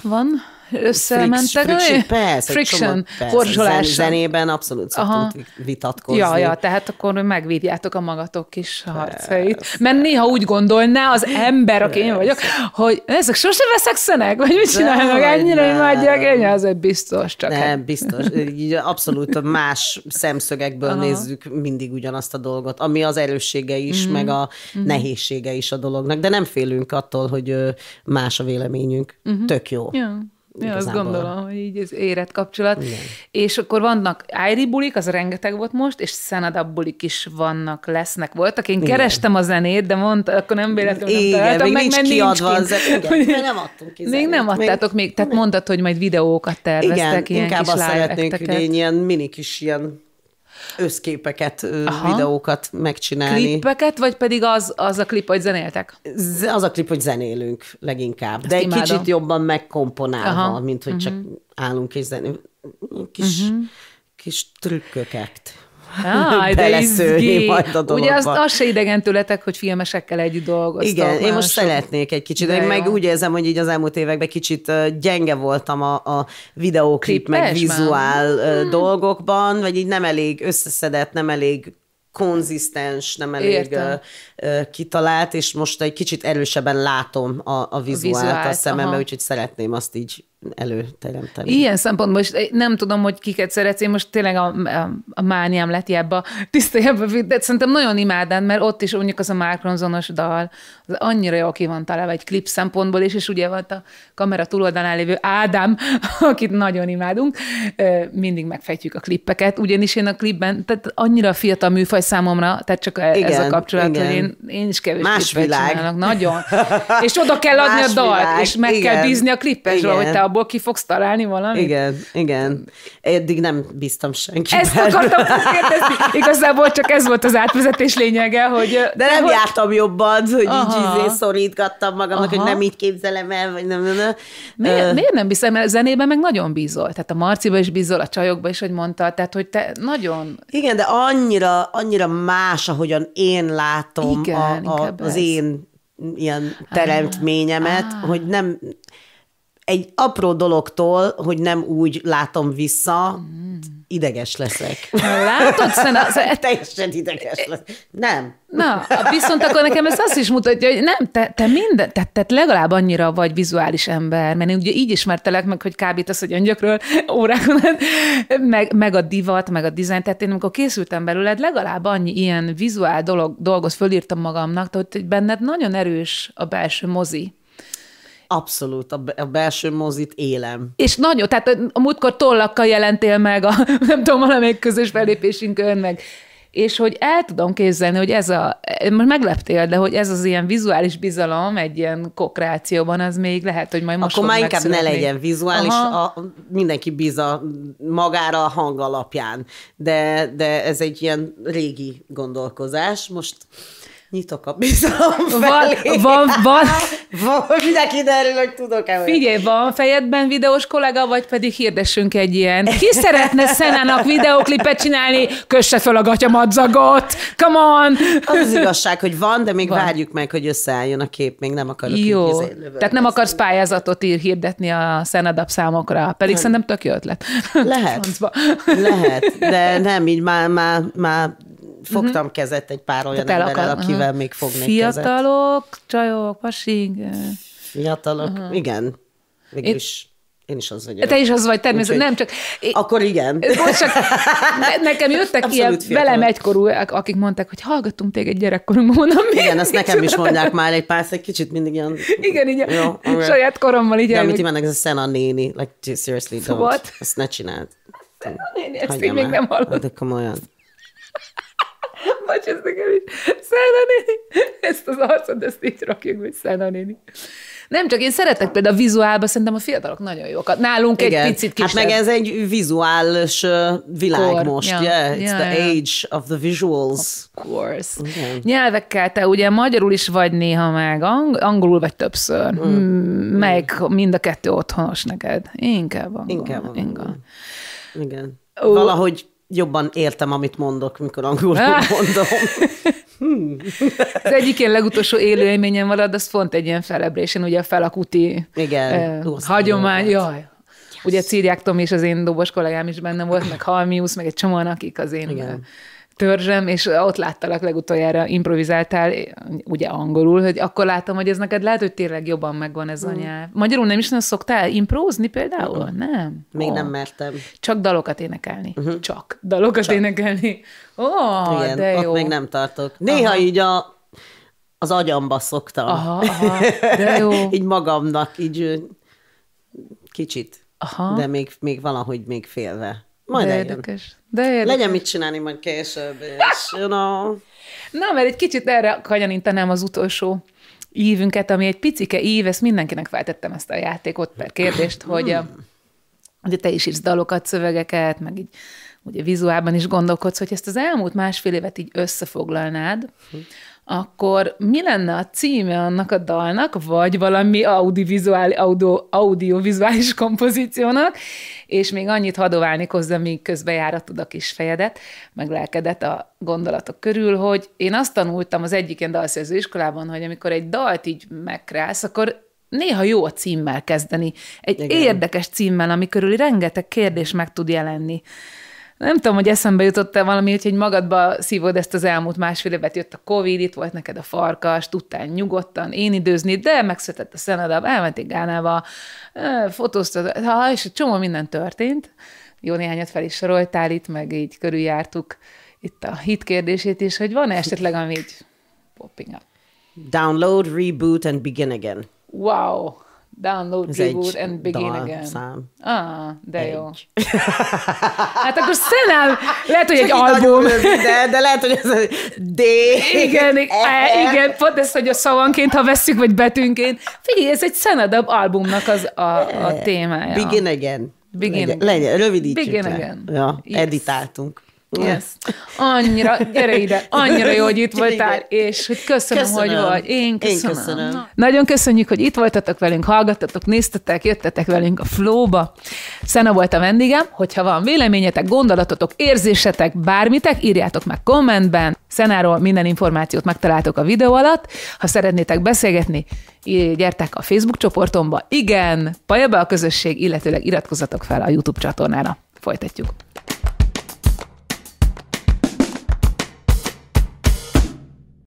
Van összementek. Friction, persze, friction, persze. Zenében abszolút szoktunk vitatkozni. Ja, ja, tehát akkor megvívjátok a magatok kis harcait. Mert néha úgy gondolná az ember, aki én vagyok, hogy ezek sose veszekszenek, vagy mit csinálnak, ennyire imádják, én azért biztos csak. Nem, hát. biztos. Így abszolút más szemszögekből Aha. nézzük mindig ugyanazt a dolgot, ami az erőssége is, mm. meg a mm. nehézsége is a dolognak, de nem félünk attól, hogy más a véleményünk. Mm-hmm. Tök jó. Ja. Ja, azt gondolom, hogy így ez érett kapcsolat. Igen. És akkor vannak Ájri bulik, az rengeteg volt most, és Szenadab bulik is vannak, lesznek, voltak. Én Igen. kerestem a zenét, de mondta, akkor nem véletlenül nem Igen, találtam, még meg, nincs kiadva nincs az Igen, nem adtunk ki Még nem adtátok még, még tehát mondtad, hogy majd videókat terveztek, Igen, ilyen inkább kis azt szeretnénk, hogy ilyen mini kis ilyen összképeket, Aha. videókat megcsinálni. Klippeket, vagy pedig az, az a klip, hogy zenéltek? Az a klip, hogy zenélünk leginkább. Ezt De imádom. egy kicsit jobban megkomponálva, Aha. mint hogy uh-huh. csak mhm. állunk és zenélünk. Kis, uh-huh. kis trükköket. Ah, de izgi. majd a Ugye az, az se idegen tőletek, hogy filmesekkel együtt dolgoztok. Igen, én most szeretnék egy kicsit, de meg úgy érzem, hogy így az elmúlt években kicsit gyenge voltam a, a videóklip, Klipes meg vizuál már. Hmm. dolgokban, vagy így nem elég összeszedett, nem elég konzisztens, nem elég Értem. kitalált, és most egy kicsit erősebben látom a, a vizuált a, a szemembe, úgyhogy szeretném azt így előteremteni. Ilyen szempontból is nem tudom, hogy kiket szeretsz, én most tényleg a, a, a mániám lett ebbe, tisztájába, de szerintem nagyon imádán, mert ott is mondjuk az a Mark Ronsonos dal, az annyira jó ki van találva egy klip szempontból is, és ugye volt a kamera túloldalán lévő Ádám, [laughs] akit nagyon imádunk, mindig megfejtjük a klippeket, ugyanis én a klipben, tehát annyira fiatal műfaj számomra, tehát csak igen, ez a kapcsolat, igen. hogy én, én is kevés Más világ. Csinálok, nagyon. [laughs] És oda kell adni Más a dalt, világ. és meg igen. kell bízni a klippesről, hogy te abból ki fogsz találni valamit? Igen, igen. Eddig nem bíztam senki. Ezt akartam kérdezni. Igazából csak ez volt az átvezetés lényege, hogy... De, de nem hogy... jártam jobban, hogy Aha. így izé szorítgattam magamnak, Aha. hogy nem így képzelem el, vagy nem. nem, nem. Miért, uh, miért nem bízol? Mert zenében meg nagyon bízol. Tehát a Marciba is bízol, a csajokba is, hogy mondta. Tehát, hogy te nagyon... Igen, de annyira, annyira más, ahogyan én látom Igen, a, a, az ez. én ilyen teremtményemet, ah. hogy nem, egy apró dologtól, hogy nem úgy látom vissza, ideges leszek. Látod, Szena? [laughs] Teljesen ideges lesz. Nem. Na, viszont akkor nekem ez azt is mutatja, hogy nem, te, te minden, te, te legalább annyira vagy vizuális ember, mert én ugye így ismertelek meg, hogy kábítasz, hogy öngyökről órákon, [laughs] meg, meg a divat, meg a dizájn, tehát én amikor készültem belőled, legalább annyi ilyen vizuál dolog, dolgot fölírtam magamnak, tehát hogy benned nagyon erős a belső mozi. Abszolút, a belső mozit élem. És nagyon, tehát a múltkor tollakkal jelentél meg a, [laughs] nem tudom, valamelyik közös felépésünkön, meg. És hogy el tudom képzelni, hogy ez a, most megleptél, de hogy ez az ilyen vizuális bizalom egy ilyen kokreációban, az még lehet, hogy majd most Akkor már inkább ne legyen vizuális, a, mindenki bíza magára a hang alapján, de, de ez egy ilyen régi gondolkozás. Most nyitok a bizalom felé. Van, van, van. van mindenki derül, hogy tudok-e. Figyelj, van fejedben videós kollega, vagy pedig hirdessünk egy ilyen. Ki szeretne Szenának videóklipet csinálni? Kösse fel a gatyamadzagot! Come on! Az az igazság, hogy van, de még van. várjuk meg, hogy összeálljon a kép, még nem akarok Jó, izé tehát nem akarsz pályázatot ír hirdetni a Szenadap számokra, pedig hmm. szerintem tök jó ötlet. Lehet, lehet, de nem, így már, már, már fogtam uh-huh. kezet egy pár olyan Tehát emberrel, akar, akivel uh-huh. még fognék Fiatalok, kezet. csajok, pasig. Fiatalok, uh-huh. igen. Végül is én is az vagyok. Te is az vagy, természetesen. Nem csak... Én, akkor igen. Most csak nekem jöttek Abszolút ilyen fiatal. velem egykorúak, akik mondták, hogy hallgattunk téged gyerekkorunkban, mondom. Igen, ezt nekem is mondják már egy pár, egy kicsit mindig ilyen... Igen, így jó, okay. saját korommal így De amit imádnak, ez a Sena néni, like seriously, don't. What? Ezt ne csináld. Sena néni, ezt még nem hallottam. De komolyan. Bocs, ez nekem is. Szena néni. Ezt az arcot, ezt így rakjuk, hogy Szena néni. Nem csak én szeretek például a vizuálba, szerintem a fiatalok nagyon jók. Nálunk Igen. egy picit kisebb. Hát meg ez egy vizuális világ Kor. most. Yeah, yeah it's yeah, the yeah. age of the visuals. Of course. Okay. Nyelvekkel te ugye magyarul is vagy néha meg, ang- angolul vagy többször. Mm. Meg mind a kettő otthonos neked. Inkább angol. Inkább angol. Inkább. Igen. Valahogy jobban értem, amit mondok, mikor angolul [laughs] mondom. Hmm. Az egyik ilyen legutolsó élőélményem van, az pont egy ilyen celebration, ugye a felakuti Igen, eh, hagyomány. Jaj, yes. Ugye Círiák Tomi és az én dobos kollégám is benne volt, meg Halmius, meg egy csomóan, akik az én Igen törzsem, és ott láttalak legutoljára, improvizáltál, ugye angolul, hogy akkor láttam, hogy ez neked lehet, hogy tényleg jobban megvan ez a mm. nyelv. Magyarul nem is nagyon szoktál improzni például? Mm. Nem? Még oh. nem mertem. Csak dalokat énekelni. Uh-huh. Csak dalokat Csak. énekelni. Ó, oh, Igen, de jó. ott még nem tartok. Néha aha. így a, az agyamba szoktam. Aha, aha, de jó. [laughs] így magamnak, így kicsit. Aha. De még, még valahogy még félve. Majd de érdekes. De érdekes. Legyen mit csinálni majd később, és you know. Na, mert egy kicsit erre kanyanítanám az utolsó ívünket, ami egy picike ív, ezt mindenkinek feltettem ezt a játékot per kérdést, hogy hogy te is írsz dalokat, szövegeket, meg így ugye vizuálban is gondolkodsz, hogy ezt az elmúlt másfél évet így összefoglalnád, akkor mi lenne a címe annak a dalnak, vagy valami audio, audiovizuális kompozíciónak, és még annyit hadoválni hozzá, míg közben járatod a kis fejedet, meg lelkedet a gondolatok körül, hogy én azt tanultam az egyik ilyen dalszerző iskolában, hogy amikor egy dalt így megkrász, akkor néha jó a címmel kezdeni. Egy Igen. érdekes címmel, ami körül rengeteg kérdés meg tud jelenni nem tudom, hogy eszembe jutott-e valami, hogy magadba szívod ezt az elmúlt másfél évet, jött a Covid, itt volt neked a farkas, tudtál nyugodtan én időzni, de megszületett a szenadab, elmentél Gánába, fotóztad, ha, és egy csomó minden történt. Jó néhányat fel is soroltál itt, meg így körüljártuk itt a hit kérdését is, hogy van esetleg, ami így popping up. Download, reboot and begin again. Wow! Download, Ez reboot and begin again. Szám. Ah, de egy. jó. [laughs] hát akkor szenám, lehet, hogy Csak egy album. De, de lehet, hogy ez a D. Igen, e, igen, pont ez, hogy a szavanként, ha vesszük, vagy betűnként. Figyelj, ez egy szenadab albumnak az a, a témája. Begin again. Begin legyen, again. legyen, rövidítsük Begin le. again. Ja, yes. editáltunk. Yes. Annyira, gyere ide, annyira jó, hogy itt voltál, és hogy köszönöm, köszönöm. hogy vagy. Én köszönöm. Én köszönöm. Nagyon köszönjük, hogy itt voltatok velünk, hallgattatok, néztetek, jöttetek velünk a flóba. Szena volt a vendégem, hogyha van véleményetek, gondolatotok, érzésetek, bármitek, írjátok meg kommentben. Szenáról minden információt megtaláltok a videó alatt. Ha szeretnétek beszélgetni, gyertek a Facebook csoportomba. Igen, be a közösség, illetőleg iratkozzatok fel a YouTube csatornára. Folytatjuk.